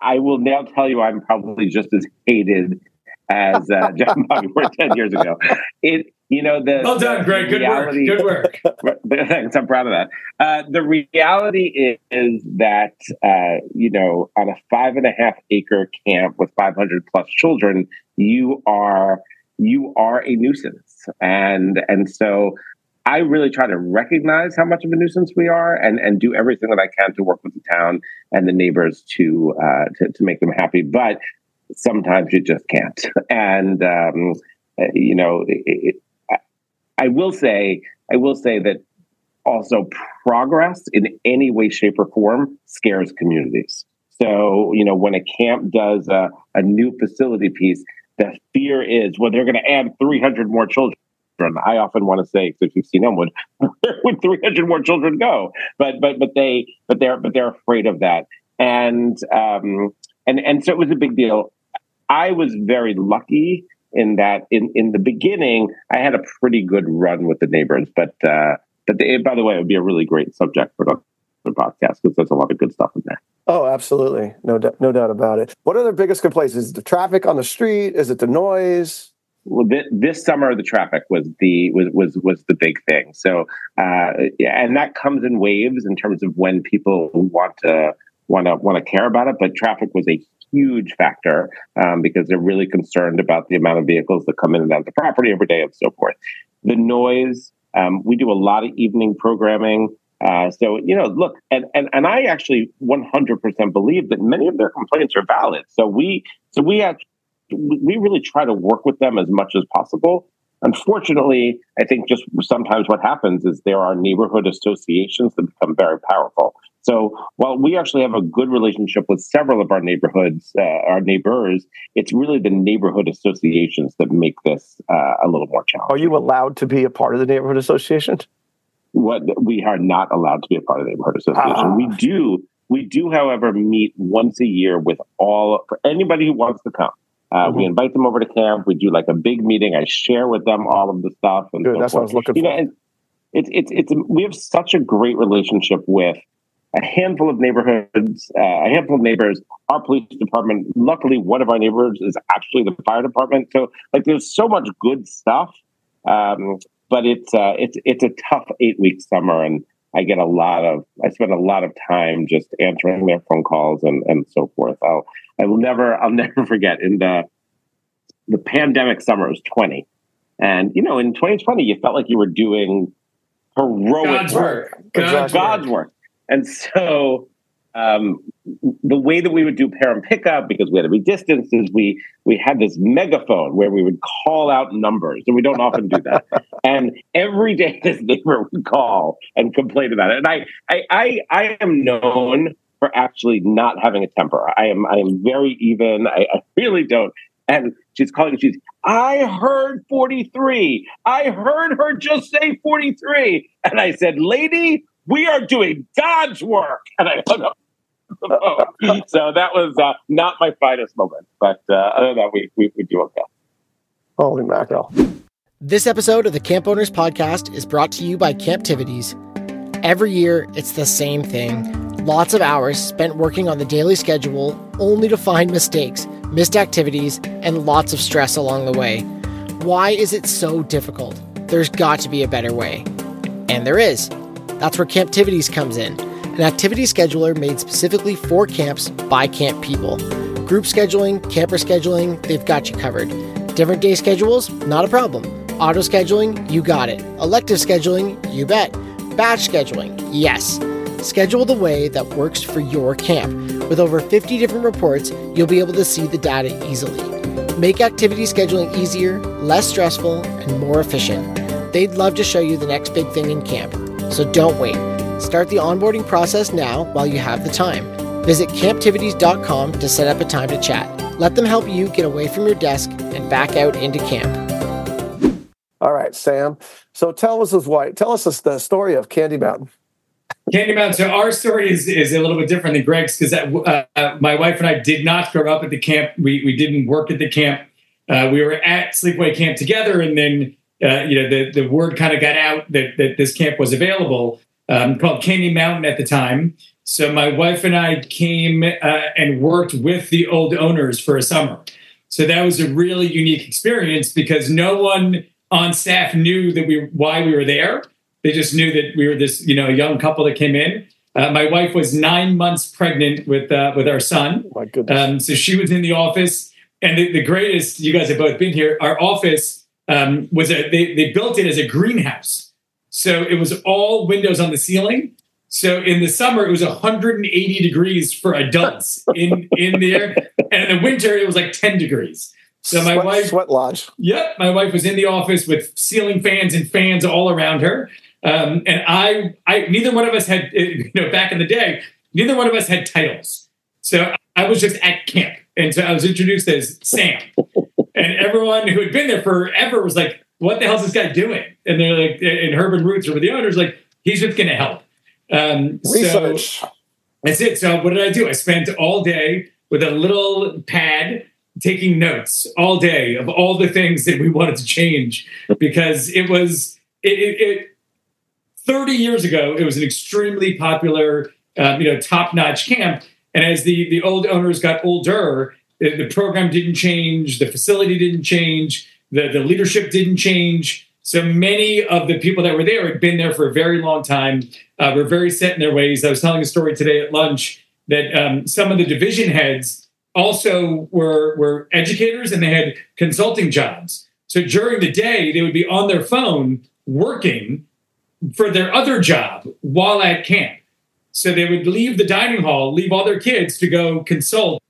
I will now tell you, I'm probably just as hated as uh, Jeff and Bobby were 10 years ago. It, you know, the. Well done, Gregg. Good reality, work. Good work. Thanks. I'm proud of that. Uh, the reality is, is that, uh, you know, on a five and a half acre camp with 500 plus children, you are you are a nuisance and and so I really try to recognize how much of a nuisance we are and, and do everything that I can to work with the town and the neighbors to, uh, to, to make them happy. But sometimes you just can't. And um, you know, it, it, I will say, I will say that also progress in any way, shape, or form scares communities. So you know, when a camp does a, a new facility piece, the fear is, well, they're going to add 300 more children. I often want to say, if you've seen Elmwood, where would 300 more children go? But but but they but they're but they're afraid of that, and um, and and so it was a big deal. I was very lucky in that in, in the beginning, I had a pretty good run with the neighbors. But uh, but the, by the way, it would be a really great subject for the podcast because there's a lot of good stuff in there. Oh, absolutely, no doubt, no doubt about it. What are the biggest complaints? Is it the traffic on the street? Is it the noise? Well, this, this summer the traffic was the was was was the big thing. So, uh, yeah, and that comes in waves in terms of when people want to want to want to care about it. But traffic was a huge factor um, because they're really concerned about the amount of vehicles that come in and out of the property every day and so forth. The noise, um, we do a lot of evening programming. Uh, so you know, look, and, and and I actually 100% believe that many of their complaints are valid. So we so we actually we really try to work with them as much as possible. Unfortunately, I think just sometimes what happens is there are neighborhood associations that become very powerful. So while we actually have a good relationship with several of our neighborhoods, uh, our neighbors, it's really the neighborhood associations that make this uh, a little more challenging. Are you allowed to be a part of the neighborhood association? What we are not allowed to be a part of the neighborhood association. Ah. We do, we do, however, meet once a year with all for anybody who wants to come. Uh, mm-hmm. We invite them over to camp. We do like a big meeting. I share with them all of the stuff. And Good, so that's forth. what I was looking you for. Know, it's it's it's we have such a great relationship with a handful of neighborhoods, uh, a handful of neighbors, our police department. Luckily, one of our neighbors is actually the fire department. So, like, there's so much good stuff. Um, but it's uh, it's it's a tough eight week summer, and I get a lot of I spend a lot of time just answering their phone calls and and so forth. I'll I will never I'll never forget in the the pandemic summer was 20, and you know in 2020 you felt like you were doing heroic God's work, work. God's, God's work. work. And so um, the way that we would do parent pickup, because we had to be distanced, is we we had this megaphone where we would call out numbers, and we don't often do that. and every day, this neighbor would call and complain about it. And I I I, I am known for actually not having a temper. I am I am very even. I, I really don't. And she's calling. She's. I heard forty three. I heard her just say forty three. And I said, "Lady, we are doing God's work. And I hung up so that was uh, not my finest moment. But uh, other than that, we, we, we do okay. Holy mackerel. This episode of the Camp Owners Podcast is brought to you by Camptivities. Every year, it's the same thing. Lots of hours spent working on the daily schedule, only to find mistakes, missed activities, and lots of stress along the way. Why is it so difficult? There's got to be a better way. And there is. That's where Camptivities comes in, an activity scheduler made specifically for camps by camp people. Group scheduling, camper scheduling, they've got you covered. Different day schedules? Not a problem. Auto scheduling? You got it. Elective scheduling? You bet. Batch scheduling? Yes. Schedule the way that works for your camp. With over 50 different reports, you'll be able to see the data easily. Make activity scheduling easier, less stressful, and more efficient. They'd love to show you the next big thing in camp. So don't wait. Start the onboarding process now while you have the time. Visit camptivities.com to set up a time to chat. Let them help you get away from your desk and back out into camp. All right, Sam. So tell us as white. Tell us the story of Candy Mountain. Candy Mountain. So our story is, is a little bit different than Gregg's because uh, my wife and I did not grow up at the camp. We we didn't work at the camp. Uh, we were at Sleepaway Camp together, and then uh, you know, the, the word kind of got out that, that this camp was available um, called Candy Mountain at the time. So my wife and I came uh, and worked with the old owners for a summer. So that was a really unique experience because no one on staff knew that we why we were there. They just knew that we were this you know young couple that came in. Uh, my wife was nine months pregnant with uh, with our son. Oh my goodness! Um, so she was in the office, and the, the greatest. You guys have both been here. Our office um, was a, they, they built it as a greenhouse. So it was all windows on the ceiling. So in the summer, it was 180 degrees for adults in, in there. And in the winter, it was like 10 degrees. So my sweat, wife, sweat lodge. Yep, my wife was in the office with ceiling fans and fans all around her. Um, and I, I, neither one of us had, you know, back in the day, neither one of us had titles. So I was just at camp, and so I was introduced as Sam and everyone who had been there forever was like, "What the hell is this guy doing?" And they're like, and Herb and Ruth or the owners like, "He's just going to help." Um, Research. So that's it. So what did I do? I spent all day with a little pad taking notes all day of all the things that we wanted to change because it was it, it, it 30 years ago it was an extremely popular um, you know top notch camp and as the the old owners got older the program didn't change, the facility didn't change, the, the leadership didn't change. So many of the people that were there had been there for a very long time, uh, were very set in their ways. I was telling a story today at lunch that um, some of the division heads also were, were educators and they had consulting jobs. So during the day, they would be on their phone working for their other job while at camp. So they would leave the dining hall, leave all their kids to go consult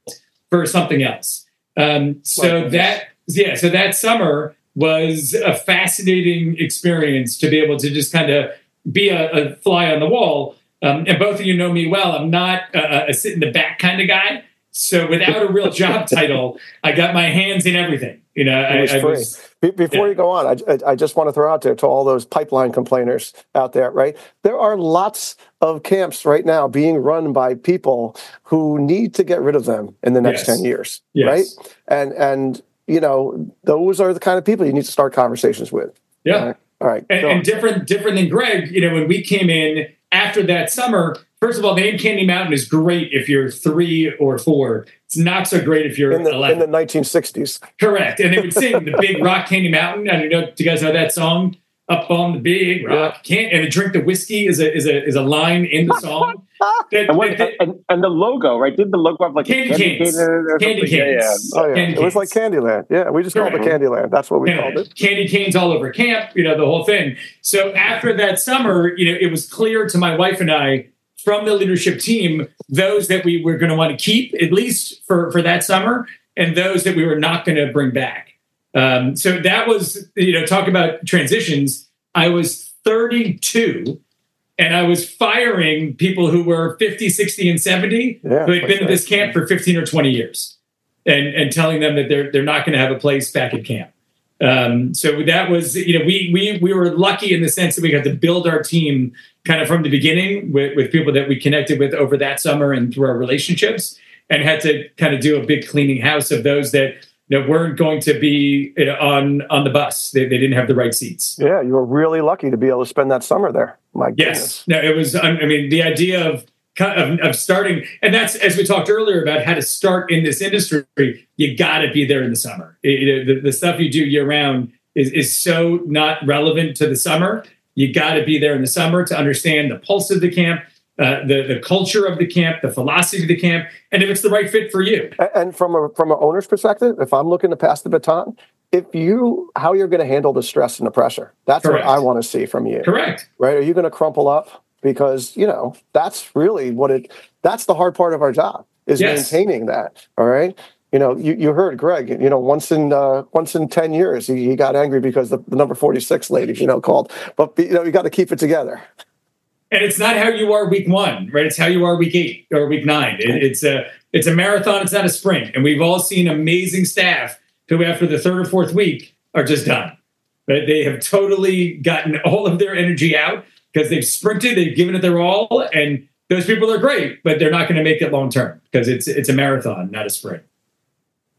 for something else. Um, so that yeah, so that summer was a fascinating experience to be able to just kind of be a, a fly on the wall. Um, and both of you know me well. I'm not a, a sit in the back kind of guy. So without a real job title, I got my hands in everything. You know, was I, was Be- Before yeah. you go on, I, I- just want to throw out there to all those pipeline complainers out there, right? There are lots of camps right now being run by people who need to get rid of them in the next Yes. 10 years, Yes. right? And, and, you know, those are the kind of people you need to start conversations with. yeah. All right. All right. and, and different different than Gregg. You know, when we came in after that summer, first of all, the name Candy Mountain is great if you're three or four. It's not so great if you're in the, eleven. in the 1960s. Correct, and they would sing the Big Rock Candy Mountain. And you know, do you guys know that song? Up on the Big Rock, can't and a drink the whiskey is a is a is a line in the song. That- And, what, that- and, and the logo, right? Did the logo have like Candy a canes. Candy something? Yeah, canes. yeah. Oh, yeah. Candy It was like canes. Candyland. Yeah. We just called it Correct. Candyland. That's what we Anyway, called it. candy canes all over camp, you know, the whole thing. So after that summer, you know, it was clear to my wife and I from the leadership team those that we were going to want to keep at least for for that summer, and those that we were not going to bring back. Um, so that was, you know, talk about transitions. I was 32 and I was firing people who were 50, 60, and 70 Yeah, who had been at this camp for 15 or 20 years and, and telling them that they're, they're not going to have a place back at camp. Um, so that was, you know, we, we, we were lucky in the sense that we got to build our team kind of from the beginning with, with people that we connected with over that summer and through our relationships and had to kind of do a big cleaning house of those that, you know, weren't going to be you know, on, on the bus. They, they didn't have the right seats. Yeah. You were really lucky to be able to spend that summer there. My goodness. Yes. No, it was, I mean, the idea of, of, of starting, and that's as we talked earlier about how to start in this industry, you got to be there in the summer. It- it- the, the stuff you do year round is, is so not relevant to the summer. You got to be there in the summer to understand the pulse of the camp, uh, the, the culture of the camp, the philosophy of the camp, and if it's the right fit for you. And from a from an owner's perspective, if I'm looking to pass the baton, if you how you're going to handle the stress and the pressure, that's Correct. what I want to see from you. Correct. Right? Are you going to crumple up? Because you know that's really what it. That's the hard part of our job is Yes. maintaining that. All right. You know, you, you heard Gregg. You know, once in uh, once in ten years, he, he got angry because the, the number forty six lady, you know, called. But you know, you got to keep it together. and it's not how you are week one, right? It's how you are week eight or week nine. It, it's a it's a marathon. It's not a sprint. And we've all seen amazing staff who, after the third or fourth week, are just done. Right? They have totally gotten all of their energy out because they've sprinted, they've given it their all, and those people are great, but they're not going to make it long term because it's it's a marathon, not a sprint.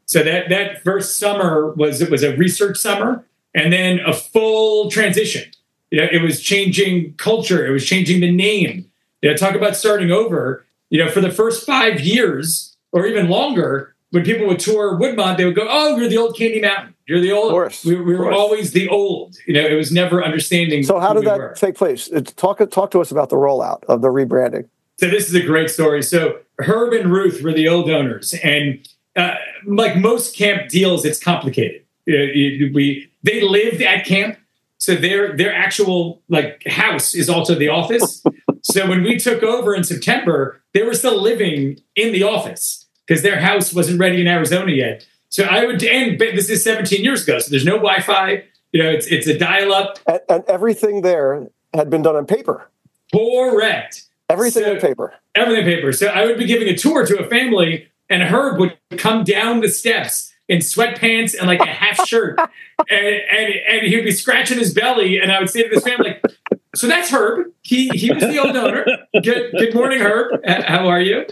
So that that first summer was it was a research summer, and then a full transition. You know, it was changing culture. It was changing the name. You know, talk about starting over. You know, for the first five years or even longer, when people would tour Woodmont, they would go, "Oh, you're the old Candy Mountain. You're the old." Course, we, we were always the old. You know, it was never understanding. So how did we that were. take place? Talk talk to us about the rollout of the rebranding. So this is a great story. So Herb and Ruth were the old owners, and uh, like most camp deals, it's complicated. Uh, you- we they lived at camp, so their their actual like house is also the office. so when we took over in September, they were still living in the office because their house wasn't ready in Arizona yet. So I would, and this is 17 years ago, so there's no Wi-Fi. You know, it's it's a dial-up. And, and everything there had been done on paper. Correct. Everything So- on paper. everything paper. So I would be giving a tour to a family, and Herb would come down the steps in sweatpants and like a half shirt, and, and and he'd be scratching his belly, and I would say to this family, "So that's Herb. He he was the old owner. Good good morning, Herb. How are you?"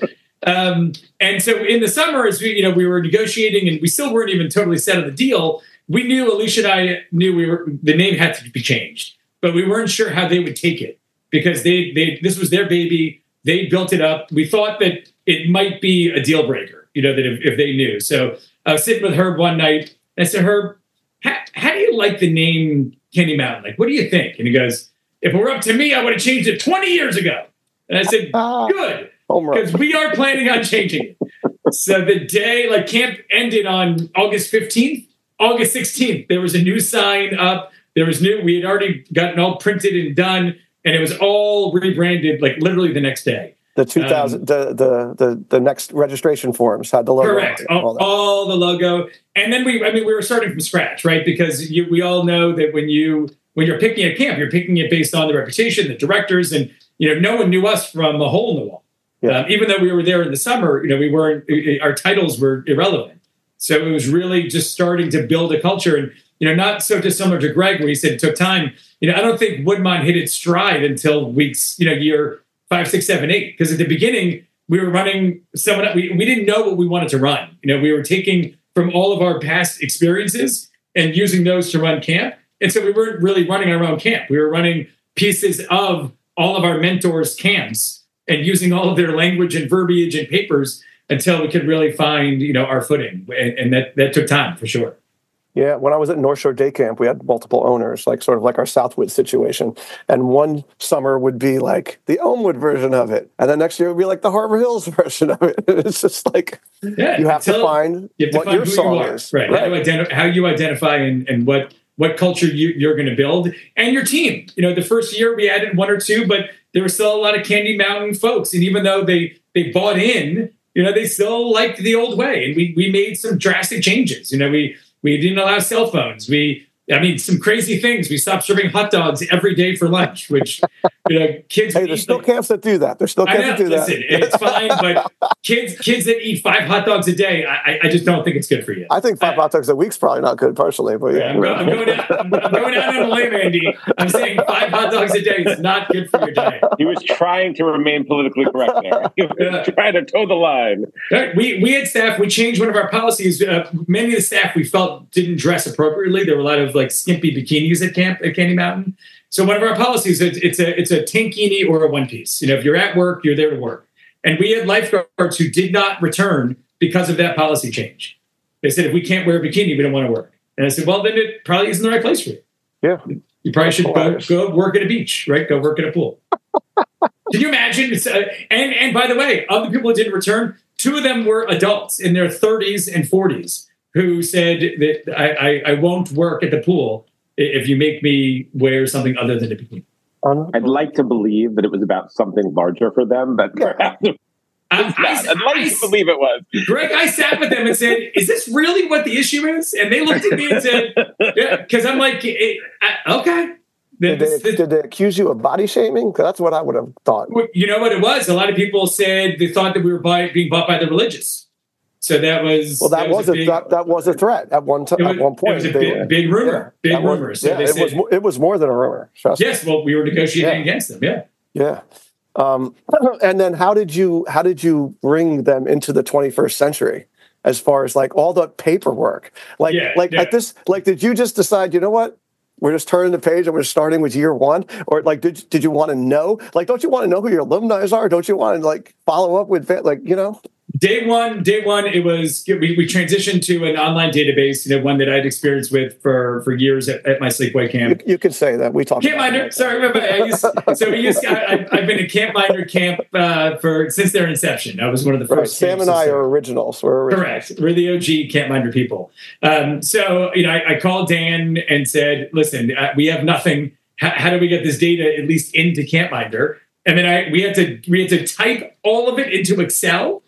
Um, and so in the summer, as we you know we were negotiating, and we still weren't even totally set on the deal. We knew Alicia and I knew we were the name had to be changed, but we weren't sure how they would take it because they they this was their baby. They built it up. We thought that it might be a deal breaker, you know, that if, if they knew. So I was sitting with Herb one night. And I said, Herb, how, how do you like the name Candy Mountain? Like, what do you think? And he goes, If it were up to me, I would have changed it 20 years ago. And I said, Ah, Good home run. because we are planning on changing it. So the day, like camp ended on August 15th, August 16th, there was a new sign up. There was new, we had already gotten all printed and done, and it was all rebranded like literally the next day. The 2000, um, the, the the the next registration forms had the logo. Correct, all, all, all, the logo, and then we, I mean, we were starting from scratch, right? Because you, we all know that when you when you're picking a camp, you're picking it based on the reputation, the directors, and you know, no one knew us from a hole in the wall. Yeah. Um, even though we were there in the summer, you know, we weren't. Our titles were irrelevant. So it was really just starting to build a culture, and you know, not so dissimilar to Gregg, where he said it took time. You know, I don't think Woodmont hit its stride until weeks, you know, year five, six, seven, eight. Because at the beginning, we were running someone we, we didn't know what we wanted to run. You know, we were taking from all of our past experiences and using those to run camp. And so we weren't really running our own camp. We were running pieces of all of our mentors' camps and using all of their language and verbiage and papers until we could really find, you know, our footing. And, and that that took time for sure. Yeah, when I was at North Shore Day Camp, we had multiple owners, like sort of like our Southwood situation. And one summer would be like the Elmwood version of it, and the next year would be like the Harbor Hills version of it. It's just like yeah, you have to find you have to what find your song you is, right? right. How, you identi- how you identify and, and what what culture you, you're going to build, and your team. You know, the first year we added one or two, but there were still a lot of Candy Mountain folks, and even though they they bought in, you know, they still liked the old way, and we we made some drastic changes. You know, we we didn't allow cell phones. We, I mean, some crazy things. We stopped serving hot dogs every day for lunch, which you know, kids. Hey, there's still like, camps that do that. There's still camps that do listen, that. it's fine, but kids, kids that eat five hot dogs a day, I, I just don't think it's good for you. I think five uh, hot dogs a week's probably not good, personally. But yeah, I'm, I'm, going out, I'm, I'm, going out on a limb, Andy. I'm saying five hot dogs a day is not good for your diet. He was trying to remain politically correct there. He was yeah. trying to toe the line. We we had staff. We changed one of our policies. Uh, many of the staff we felt didn't dress appropriately. There were a lot of like skimpy bikinis at camp at Candy Mountain. So one of our policies it's, it's a it's a tankini or a one piece. You know, if you're at work, you're there to work. And we had lifeguards who did not return because of that policy change. They said if we can't wear a bikini, we don't want to work. And I said, well, then it probably isn't the right place for you. Yeah, you probably should go, go work at a beach, right? Go work at a pool. Can you imagine? Uh, and and by the way, of the people who didn't return, two of them were adults in their 30s and 40s who said that I, I, I won't work at the pool if you make me wear something other than a bikini. I'd like to believe that it was about something larger for them, but perhaps. I, would like I, to believe it was. Gregg, I sat with them and said, "Is this really what the issue is?" And they looked at me and said, "Yeah," because I'm like, "Okay." Did they, did they, accuse you of body shaming? Because that's what I would have thought. You know what it was? A lot of people said they thought that we were by, being bought by the religious. So that was well. That, that was, a, big, that, that was a threat at one time. at one point. It was a big, big rumor. Yeah, big rumor. So yeah, it said, was it was more than a rumor. yes. Well, we were negotiating yeah. against them. Yeah. Yeah. Um, and then how did you how did you bring them into the 21st century? As far as like all the paperwork, like yeah, like at this, like did you just decide? You know what? we're just turning the page and we're starting with year one or like did, did you want to know like don't you want to know who your alumni are don't you want to like follow up with like you know day one, day one, it was we, we transitioned to an online database, you know, one that I'd experienced with for for years at, at my sleepaway camp. You, you, can say that we talked. Campminder, sorry, used, so we used. I, have been a Campminder camp uh, for since their inception. I was one of the first. Right. Sam and I are originals. We're originals. correct. We're the OG Campminder people. Um, so you know, I, I, called Dan and said, "Listen, uh, we have nothing. H- how do we get this data at least into Campminder?" And then I we had to we had to type all of it into Excel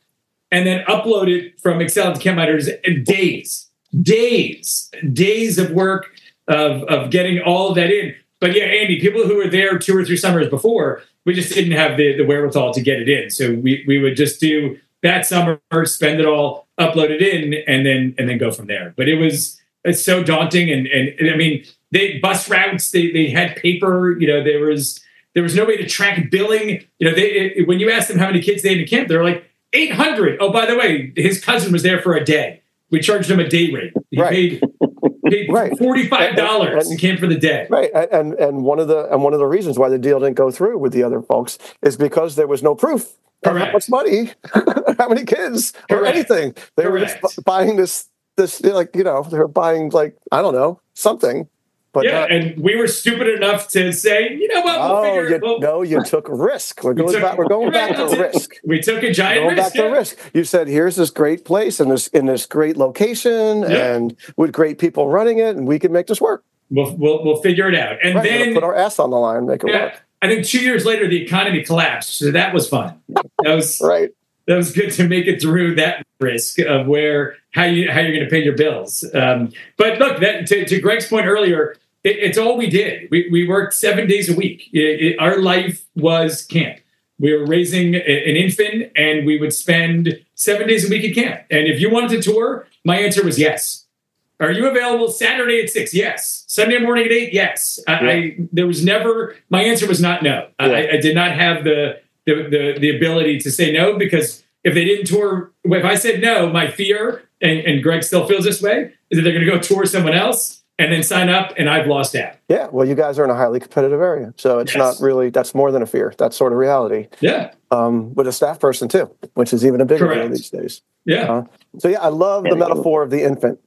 and then upload it from Excel to CampMinders in days, days, days of work of, of getting all of that in. But yeah, Andy, people who were there two or three summers before, we just didn't have the, the wherewithal to get it in. So we, we would just do that summer, spend it all, upload it in, and then and then go from there. But it was it's so daunting and and, and I mean they bus routes, they they had paper, you know, there was there was no way to track billing. You know, they it, when you asked them how many kids they had in camp, they're like, 800. Oh, by the way, his cousin was there for a day. We charged him a day rate. He right. paid, paid right. $45 and, and, came for the day. Right. And and one of the and one of the reasons why the deal didn't go through with the other folks is because there was no proof of how much money, how many kids Correct. or anything. They Correct. were just buying this this like, you know, they were buying like, I don't know, something but yeah, not, and we were stupid enough to say, you know what? We'll oh, you, we'll, no, you took risk. We're going took, back. We're going back to risk. We took a giant going risk. Back yeah. to risk. You said, "Here's this great place and this in this great location, yeah. and with great people running it, and we can make this work. We'll we'll, we'll figure it out." And right, then put our ass on the line, make it yeah, work. I think two years later the economy collapsed, so that was fun. That was right. That was good to make it through that risk of where how you how you're going to pay your bills. Um, but look, that, to, to Gregg's point earlier, it, it's all we did. We, we worked seven days a week. It, it, our life was camp. We were raising a, an infant, and we would spend seven days a week at camp. And if you wanted to tour, my answer was yes. Are you available Saturday at six? Yes. Sunday morning at eight? Yes. I, yeah. I there was never my answer was not no. Yeah. I, I, did not have the, the the the ability to say no because if they didn't tour, if I said no, my fear and, and Gregg still feels this way is that they're going to go tour someone else and then sign up and I've lost out. Yeah, well, you guys are in a highly competitive area, so it's yes. not really that's more than a fear. That's sort of reality. Yeah. Um, with a staff person too, which is even a bigger deal these days. Yeah. Uh, so yeah, I love the metaphor of the infant.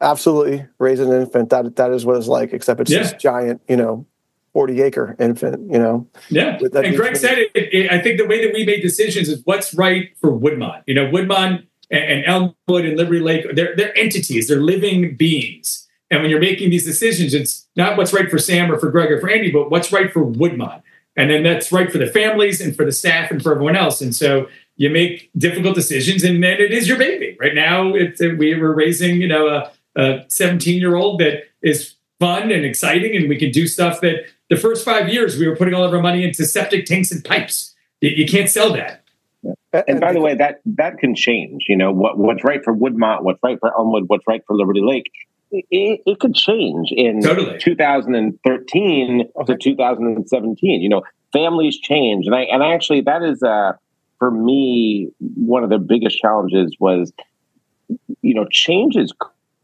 Absolutely, raising an infant that that is what it's like, except it's yeah. this giant, you know, forty acre infant. You know. Yeah. And Gregg said it, it, I think the way that we made decisions is what's right for Woodmont. You know, Woodmont and, and Elmwood and Liberty Lake, they're they're entities. They're living beings and when you're making these decisions, it's not what's right for Sam or for Gregg or for Andy, but what's right for Woodmont. And then that's right for the families and for the staff and for everyone else. And so you make difficult decisions, and then it is your baby. Right now, it's, uh, we were raising, you know, a 17 year old that is fun and exciting, and we can do stuff that the first five years we were putting all of our money into septic tanks and pipes. You, you can't sell that. And by the way, that that can change. You know what what's right for Woodmont, what's right for Elmwood, what's right for Liberty Lake it, it could change in totally. 2013 okay. to 2017. You know, families change, and I and I actually that is uh, for me one of the biggest challenges was, you know, change is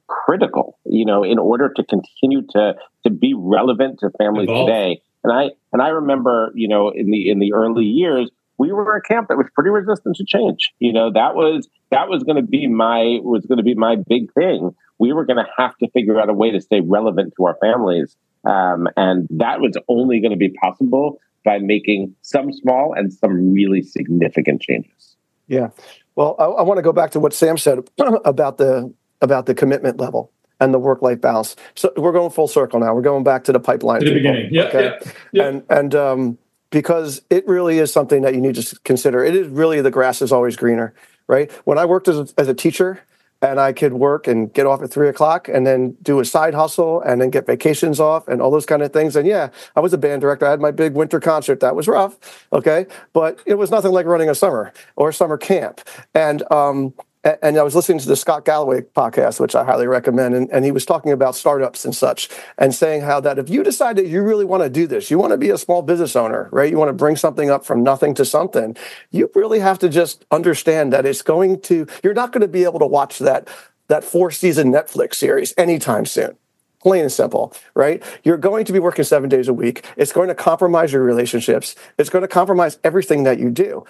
critical. You know, in order to continue to to be relevant to families Evolve. today. And I and I remember, you know, in the in the early years, we were a camp that was pretty resistant to change. You know, that was that was going to be my was going to be my big thing we were going to have to figure out a way to stay relevant to our families. Um, and that was only going to be possible by making some small and some really significant changes. Yeah. Well, I, I want to go back to what Sam said about the about the commitment level and the work life balance. So we're going full circle now. We're going back to the pipeline. To the beginning. Yeah, okay? yeah, yeah. And and um, because it really is something that you need to consider. It is really the grass is always greener, right? When I worked as a, as a teacher, and I could work and get off at three o'clock and then do a side hustle and then get vacations off and all those kind of things. And yeah, I was a band director. I had my big winter concert. That was rough. Okay. But it was nothing like running a summer or summer camp. And, um, and I was listening to the Scott Galloway podcast, which I highly recommend, and, and he was talking about startups and such, and saying how that if you decide that you really want to do this, you want to be a small business owner, right? You want to bring something up from nothing to something, you really have to just understand that it's going to, you're not going to be able to watch that that four season Netflix series anytime soon plain and simple, right? You're going to be working seven days a week. It's going to compromise your relationships. It's going to compromise everything that you do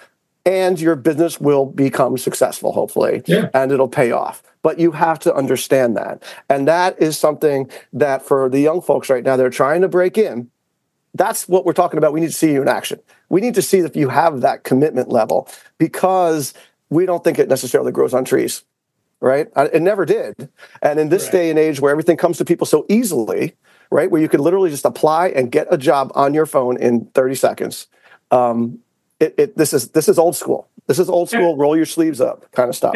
and your business will become successful, hopefully, yeah. and it'll pay off. But you have to understand that. And that is something that for the young folks right now, they're trying to break in. That's what we're talking about. We need to see you in action. We need to see if you have that commitment level because we don't think it necessarily grows on trees, right? It never did. And in this right. day and age where everything comes to people so easily, right, where you can literally just apply and get a job on your phone in 30 seconds, um, it, it, this is this is old school. This is old school. Roll your sleeves up kind of stuff.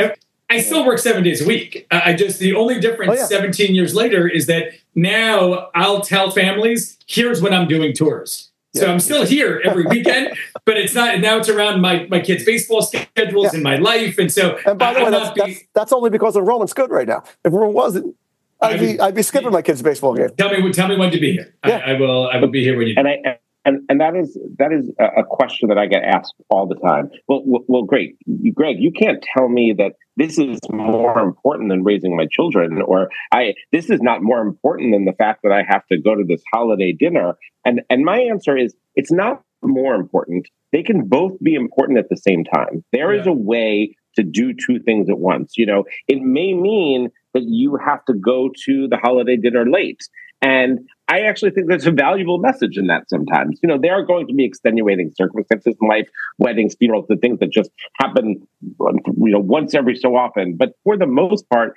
I still work seven days a week. I just the only difference oh, yeah. 17 years later is that now I'll tell families, here's when I'm doing tours. So yeah. I'm still here every weekend, but it's not now it's around my my kids' baseball schedules yeah. and my life. And so And by the way, that's, be, that's, that's, only because enrollment's good right now. If it wasn't, I'd be I'd be skipping my kids' baseball game. Tell me tell me when to be here. Yeah. I, I will I will be here when you and I and and that is that is a question that I get asked all the time. Well, well, great, Gregg, you can't tell me that this is more important than raising my children, or I this is not more important than the fact that I have to go to this holiday dinner. And and my answer is it's not more important. They can both be important at the same time. There yeah. is a way to do two things at once. You know, it may mean that you have to go to the holiday dinner late. And I actually think there's a valuable message in that sometimes. You know, there are going to be extenuating circumstances in life, weddings, funerals, the things that just happen, you know, once every so often. But for the most part,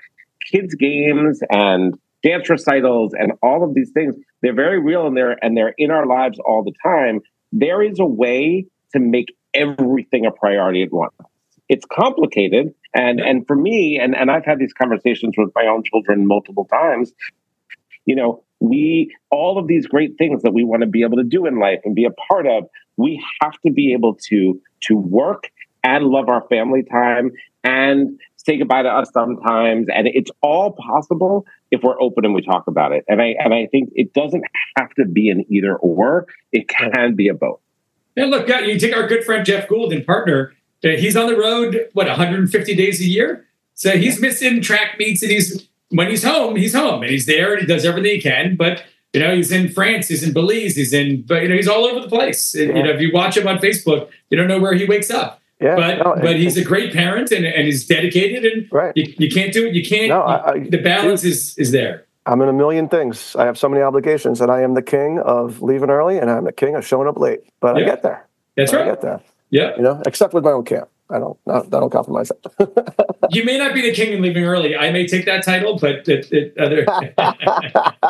kids' games and dance recitals and all of these things, they're very real and they're and they're in our lives all the time. there is a way to make everything a priority at once. It's complicated. And and for me, and, and I've had these conversations with my own children multiple times, you know, we all of these great things that we want to be able to do in life and be a part of, we have to be able to to work and love our family time and say goodbye to us sometimes. And it's all possible if we're open and we talk about it. And I and I think it doesn't have to be an either or. It can be a both. And look, you take our good friend Jeff Gould and partner. Uh, he's on the road what 150 days a year. So he's missing track meets, and he's when he's home, he's home, and he's there, and he does everything he can. But you know, he's in France, he's in Belize, he's in, but you know, he's all over the place. Yeah. You know, if you watch him on Facebook, you don't know where he wakes up. Yeah, but no, but he's a great parent and, and he's dedicated and right. you, you can't do it. You can't. No, I, I, the balance dude, is is there. I'm in a million things. I have so many obligations, and I am the king of leaving early, and I'm the king of showing up late. But yeah. I get there. That's right. I get there. Yeah. You know, except with my own camp. I don't. I don't compromise that. you may not be the king and leaving early. I may take that title, but it, it, other.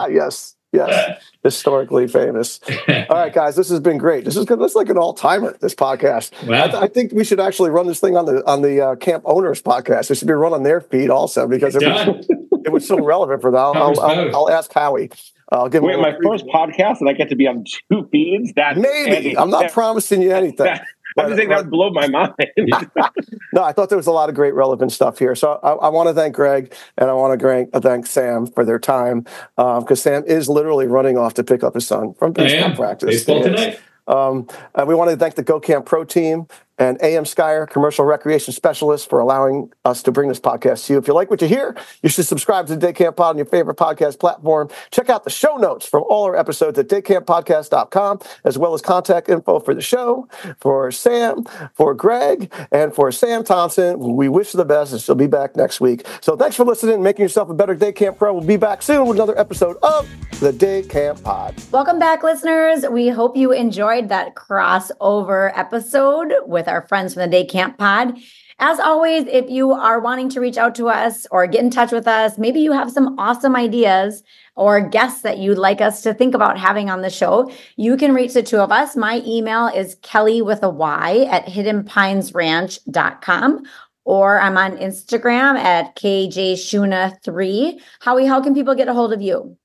yes. Yes, historically famous. All right, guys, this has been great. This is good. This is like an all timer. This podcast. Wow. I, th- I, think we should actually run this thing on the on the uh, camp owners podcast. It should be run on their feed also because it was, it was so relevant for that. I'll, I'll, I'll, I'll ask Howie. I'll give Wait, my first podcast, and I get to be on two feeds. That maybe I'm not promising you anything. I just think that would blow my mind. no, I thought there was a lot of great relevant stuff here. So I, I want to thank Gregg and I want to thank Sam for their time because um, Sam is literally running off to pick up his son from baseball practice. Baseball tonight. Um, and we want to thank the Go Camp Pro team and AM Skyer, commercial recreation specialist, for allowing us to bring this podcast to you. If you like what you hear, you should subscribe to the Day Camp Pod on your favorite podcast platform. Check out the show notes from all our episodes at daycamppodcast.com, as well as contact info for the show, for Sam, for Gregg, and for Sam Thompson. We wish the best, and she'll be back next week. So thanks for listening and making yourself a better Day Camp Pro. We'll be back soon with another episode of the Day Camp Pod. Welcome back, listeners. We hope you enjoyed that crossover episode with with our friends from the Day Camp Pod. As always, if you are wanting to reach out to us or get in touch with us, maybe you have some awesome ideas or guests that you'd like us to think about having on the show, you can reach the two of us. My email is Kelly with a Y at hiddenpinesranch.com or I'm on Instagram at KJShuna3. Howie, how can people get a hold of you?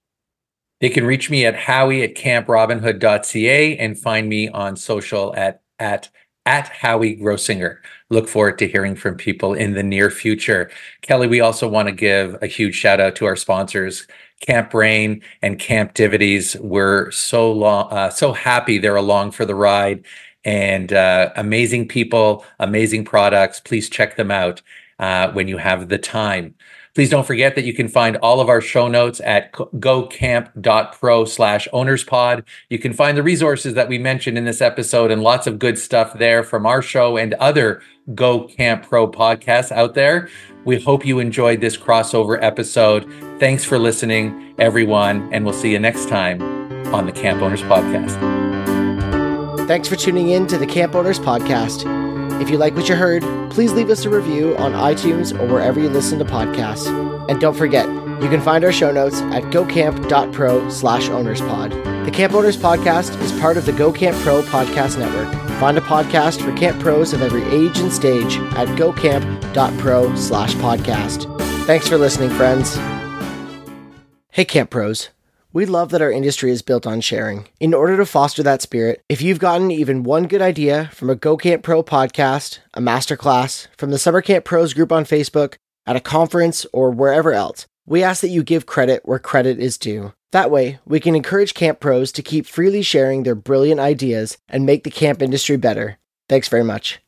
They can reach me at howie at camprobinhood.ca and find me on social at at at Howie Grossinger. Look forward to hearing from people in the near future. Kelly, we also want to give a huge shout out to our sponsors, CampBrain and Camptivities. We're so long, uh, so happy they're along for the ride and uh, amazing people, amazing products. Please check them out uh, when you have the time. Please don't forget that you can find all of our show notes at gocamp.pro slash ownerspod. You can find the resources that we mentioned in this episode and lots of good stuff there from our show and other Go Camp Pro podcasts out there. We hope you enjoyed this crossover episode. Thanks for listening, everyone, and we'll see you next time on the Camp Owners Podcast. Thanks for tuning in to the Camp Owners Podcast. If you like what you heard, please leave us a review on iTunes or wherever you listen to podcasts. And don't forget, you can find our show notes at gocamp.pro slash ownerspod. The Camp Owners Podcast is part of the Go Camp Pro podcast network. Find a podcast for camp pros of every age and stage at gocamp.pro slash podcast. Thanks for listening, friends. Hey, Camp Pros. We love that our industry is built on sharing. In order to foster that spirit, if you've gotten even one good idea from a Go Camp Pro podcast, a masterclass, from the Summer Camp Pros group on Facebook, at a conference, or wherever else, we ask that you give credit where credit is due. That way, we can encourage camp pros to keep freely sharing their brilliant ideas and make the camp industry better. Thanks very much.